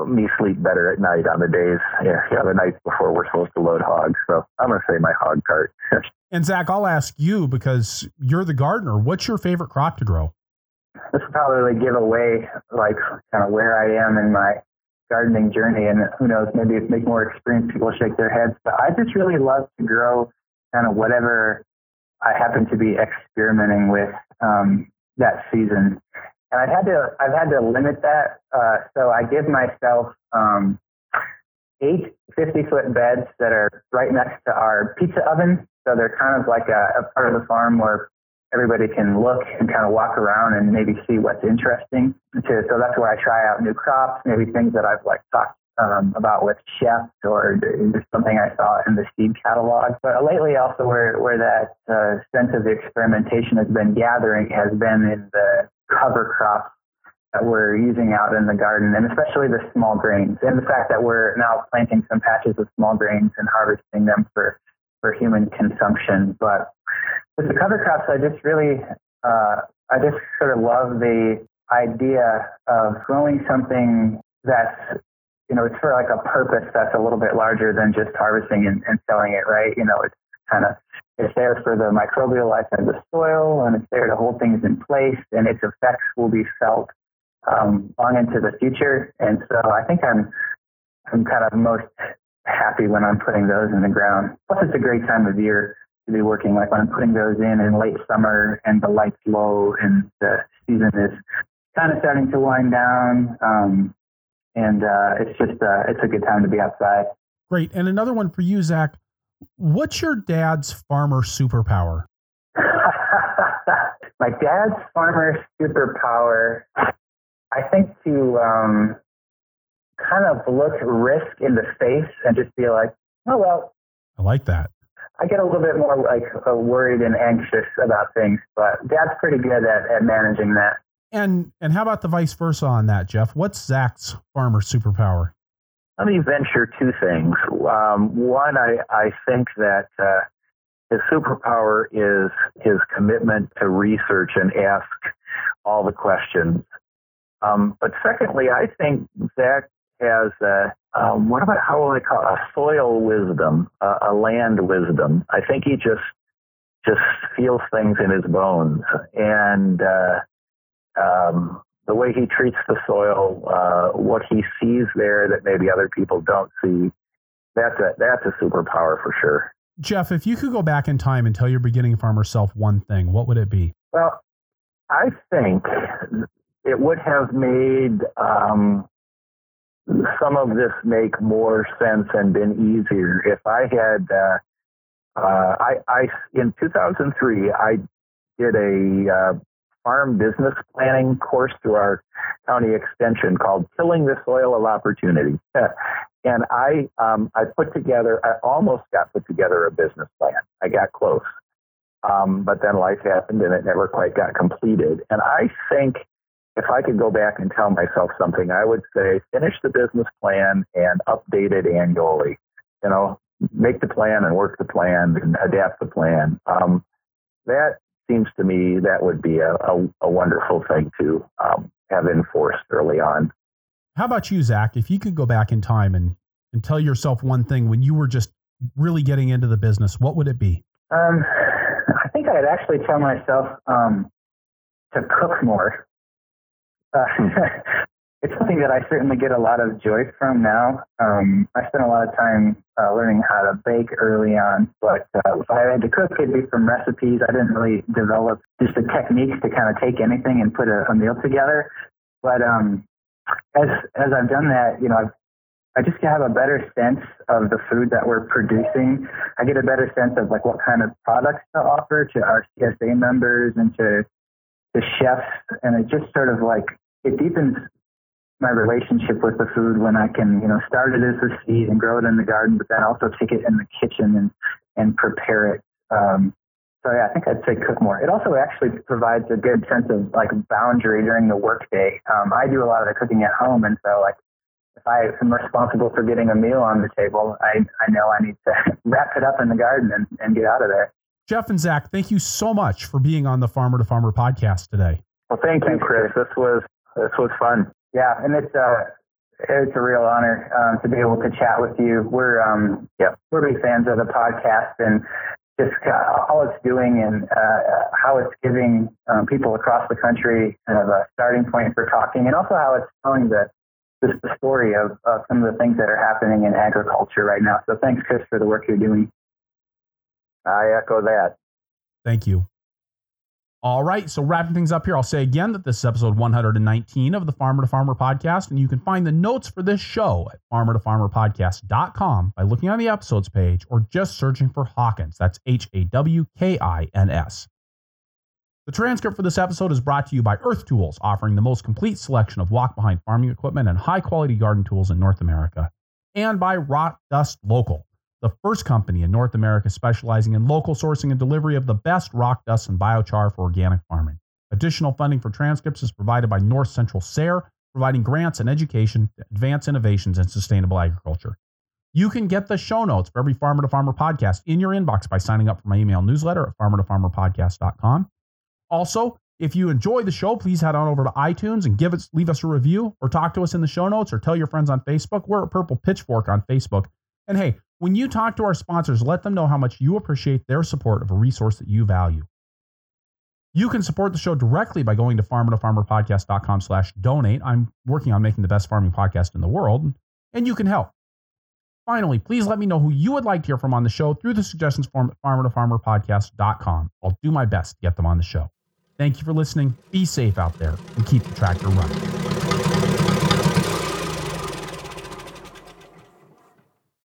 me sleep better at night on the days, yeah, yeah, the nights before we're supposed to load hogs. So I'm going to say my hog cart. and Zach, I'll ask you because you're the gardener. What's your favorite crop to grow? This will probably give away like kind of where I am in my gardening journey, and who knows, maybe it make more experienced people shake their heads. But I just really love to grow kind of whatever I happen to be experimenting with um, that season and I've had to I've had to limit that. Uh, so I give myself um, eight 50 foot beds that are right next to our pizza oven. So they're kind of like a, a part of the farm where everybody can look and kind of walk around and maybe see what's interesting. To, so that's where I try out new crops, maybe things that I've like talked um, about with chefs or something I saw in the seed catalog. But lately, also where where that uh, sense of experimentation has been gathering has been in the cover crops that we're using out in the garden, and especially the small grains, and the fact that we're now planting some patches of small grains and harvesting them for for human consumption. But with the cover crops, I just really, uh, I just sort of love the idea of growing something that's, you know, it's for like a purpose that's a little bit larger than just harvesting and, and selling it, right? You know, it's kind of it's there for the microbial life of the soil, and it's there to hold things in place, and its effects will be felt um, long into the future. And so I think I'm I'm kind of most happy when I'm putting those in the ground. Plus, it's a great time of year to be working. Like when I'm putting those in in late summer and the light's low and the season is kind of starting to wind down. Um, and uh, it's just uh, it's a good time to be outside. Great. And another one for you, Zach. What's your dad's farmer superpower? My dad's farmer superpower, I think, to um, kind of look risk in the face and just be like, oh well. I like that. I get a little bit more like uh, worried and anxious about things, but Dad's pretty good at, at managing that. And and how about the vice versa on that, Jeff? What's Zach's farmer superpower? Let me venture two things. Um, one, I, I think that uh, his superpower is his commitment to research and ask all the questions. Um, but secondly, I think Zach has a, um, what about how will I call it? a soil wisdom, uh, a land wisdom. I think he just just feels things in his bones, and uh, um, the way he treats the soil, uh, what he sees there that maybe other people don't see. That's a that's a superpower for sure. Jeff, if you could go back in time and tell your beginning farmer self one thing, what would it be? Well, I think it would have made um, some of this make more sense and been easier if I had. Uh, uh, I, I in 2003 I did a uh, farm business planning course through our county extension called "Tilling the Soil of Opportunity," and I um, I put together I almost got put together a business plan. I got close, um, but then life happened and it never quite got completed. And I think if I could go back and tell myself something, I would say finish the business plan and update it annually. You know, make the plan and work the plan and adapt the plan. Um, that seems to me that would be a, a, a wonderful thing to um, have enforced early on. How about you, Zach? If you could go back in time and, and tell yourself one thing when you were just really getting into the business, what would it be? Um, I think I'd actually tell myself um, to cook more. Uh, it's something that I certainly get a lot of joy from now. Um, I spent a lot of time uh, learning how to bake early on, but uh, if I had to cook, it'd be from recipes. I didn't really develop just the techniques to kind of take anything and put a, a meal together. But um, as as I've done that, you know, I've I just have a better sense of the food that we're producing. I get a better sense of like what kind of products to offer to our CSA members and to the chefs, and it just sort of like it deepens my relationship with the food when I can, you know, start it as a seed and grow it in the garden, but then also take it in the kitchen and and prepare it. Um, so yeah, I think I'd say cook more. It also actually provides a good sense of like boundary during the workday. Um, I do a lot of the cooking at home, and so like if I am responsible for getting a meal on the table, I I know I need to wrap it up in the garden and, and get out of there. Jeff and Zach, thank you so much for being on the Farmer to Farmer podcast today. Well, thank you, Chris. This was this was fun. Yeah, and it's uh it's a real honor um, to be able to chat with you. We're um yeah we're big fans of the podcast and just uh, all it's doing and uh, how it's giving um, people across the country kind of a starting point for talking, and also how it's telling the just the story of, of some of the things that are happening in agriculture right now. So thanks, Chris, for the work you're doing. I echo that. Thank you. All right, so wrapping things up here, I'll say again that this is episode 119 of the Farmer to Farmer podcast, and you can find the notes for this show at farmertofarmerpodcast.com by looking on the episodes page or just searching for Hawkins. That's H A W K I N S. The transcript for this episode is brought to you by Earth Tools, offering the most complete selection of walk behind farming equipment and high quality garden tools in North America, and by Rock Dust Local the first company in North America specializing in local sourcing and delivery of the best rock dust and biochar for organic farming. Additional funding for transcripts is provided by North Central SARE, providing grants and education to advance innovations in sustainable agriculture. You can get the show notes for every Farmer to Farmer podcast in your inbox by signing up for my email newsletter at farmertofarmerpodcast.com. Also, if you enjoy the show, please head on over to iTunes and give us leave us a review or talk to us in the show notes or tell your friends on Facebook. We're at Purple Pitchfork on Facebook. And hey, when you talk to our sponsors, let them know how much you appreciate their support of a resource that you value. You can support the show directly by going to farmertofarmerpodcast.com slash donate. I'm working on making the best farming podcast in the world, and you can help. Finally, please let me know who you would like to hear from on the show through the suggestions form at farmertofarmerpodcast.com. I'll do my best to get them on the show. Thank you for listening. Be safe out there and keep the tractor running.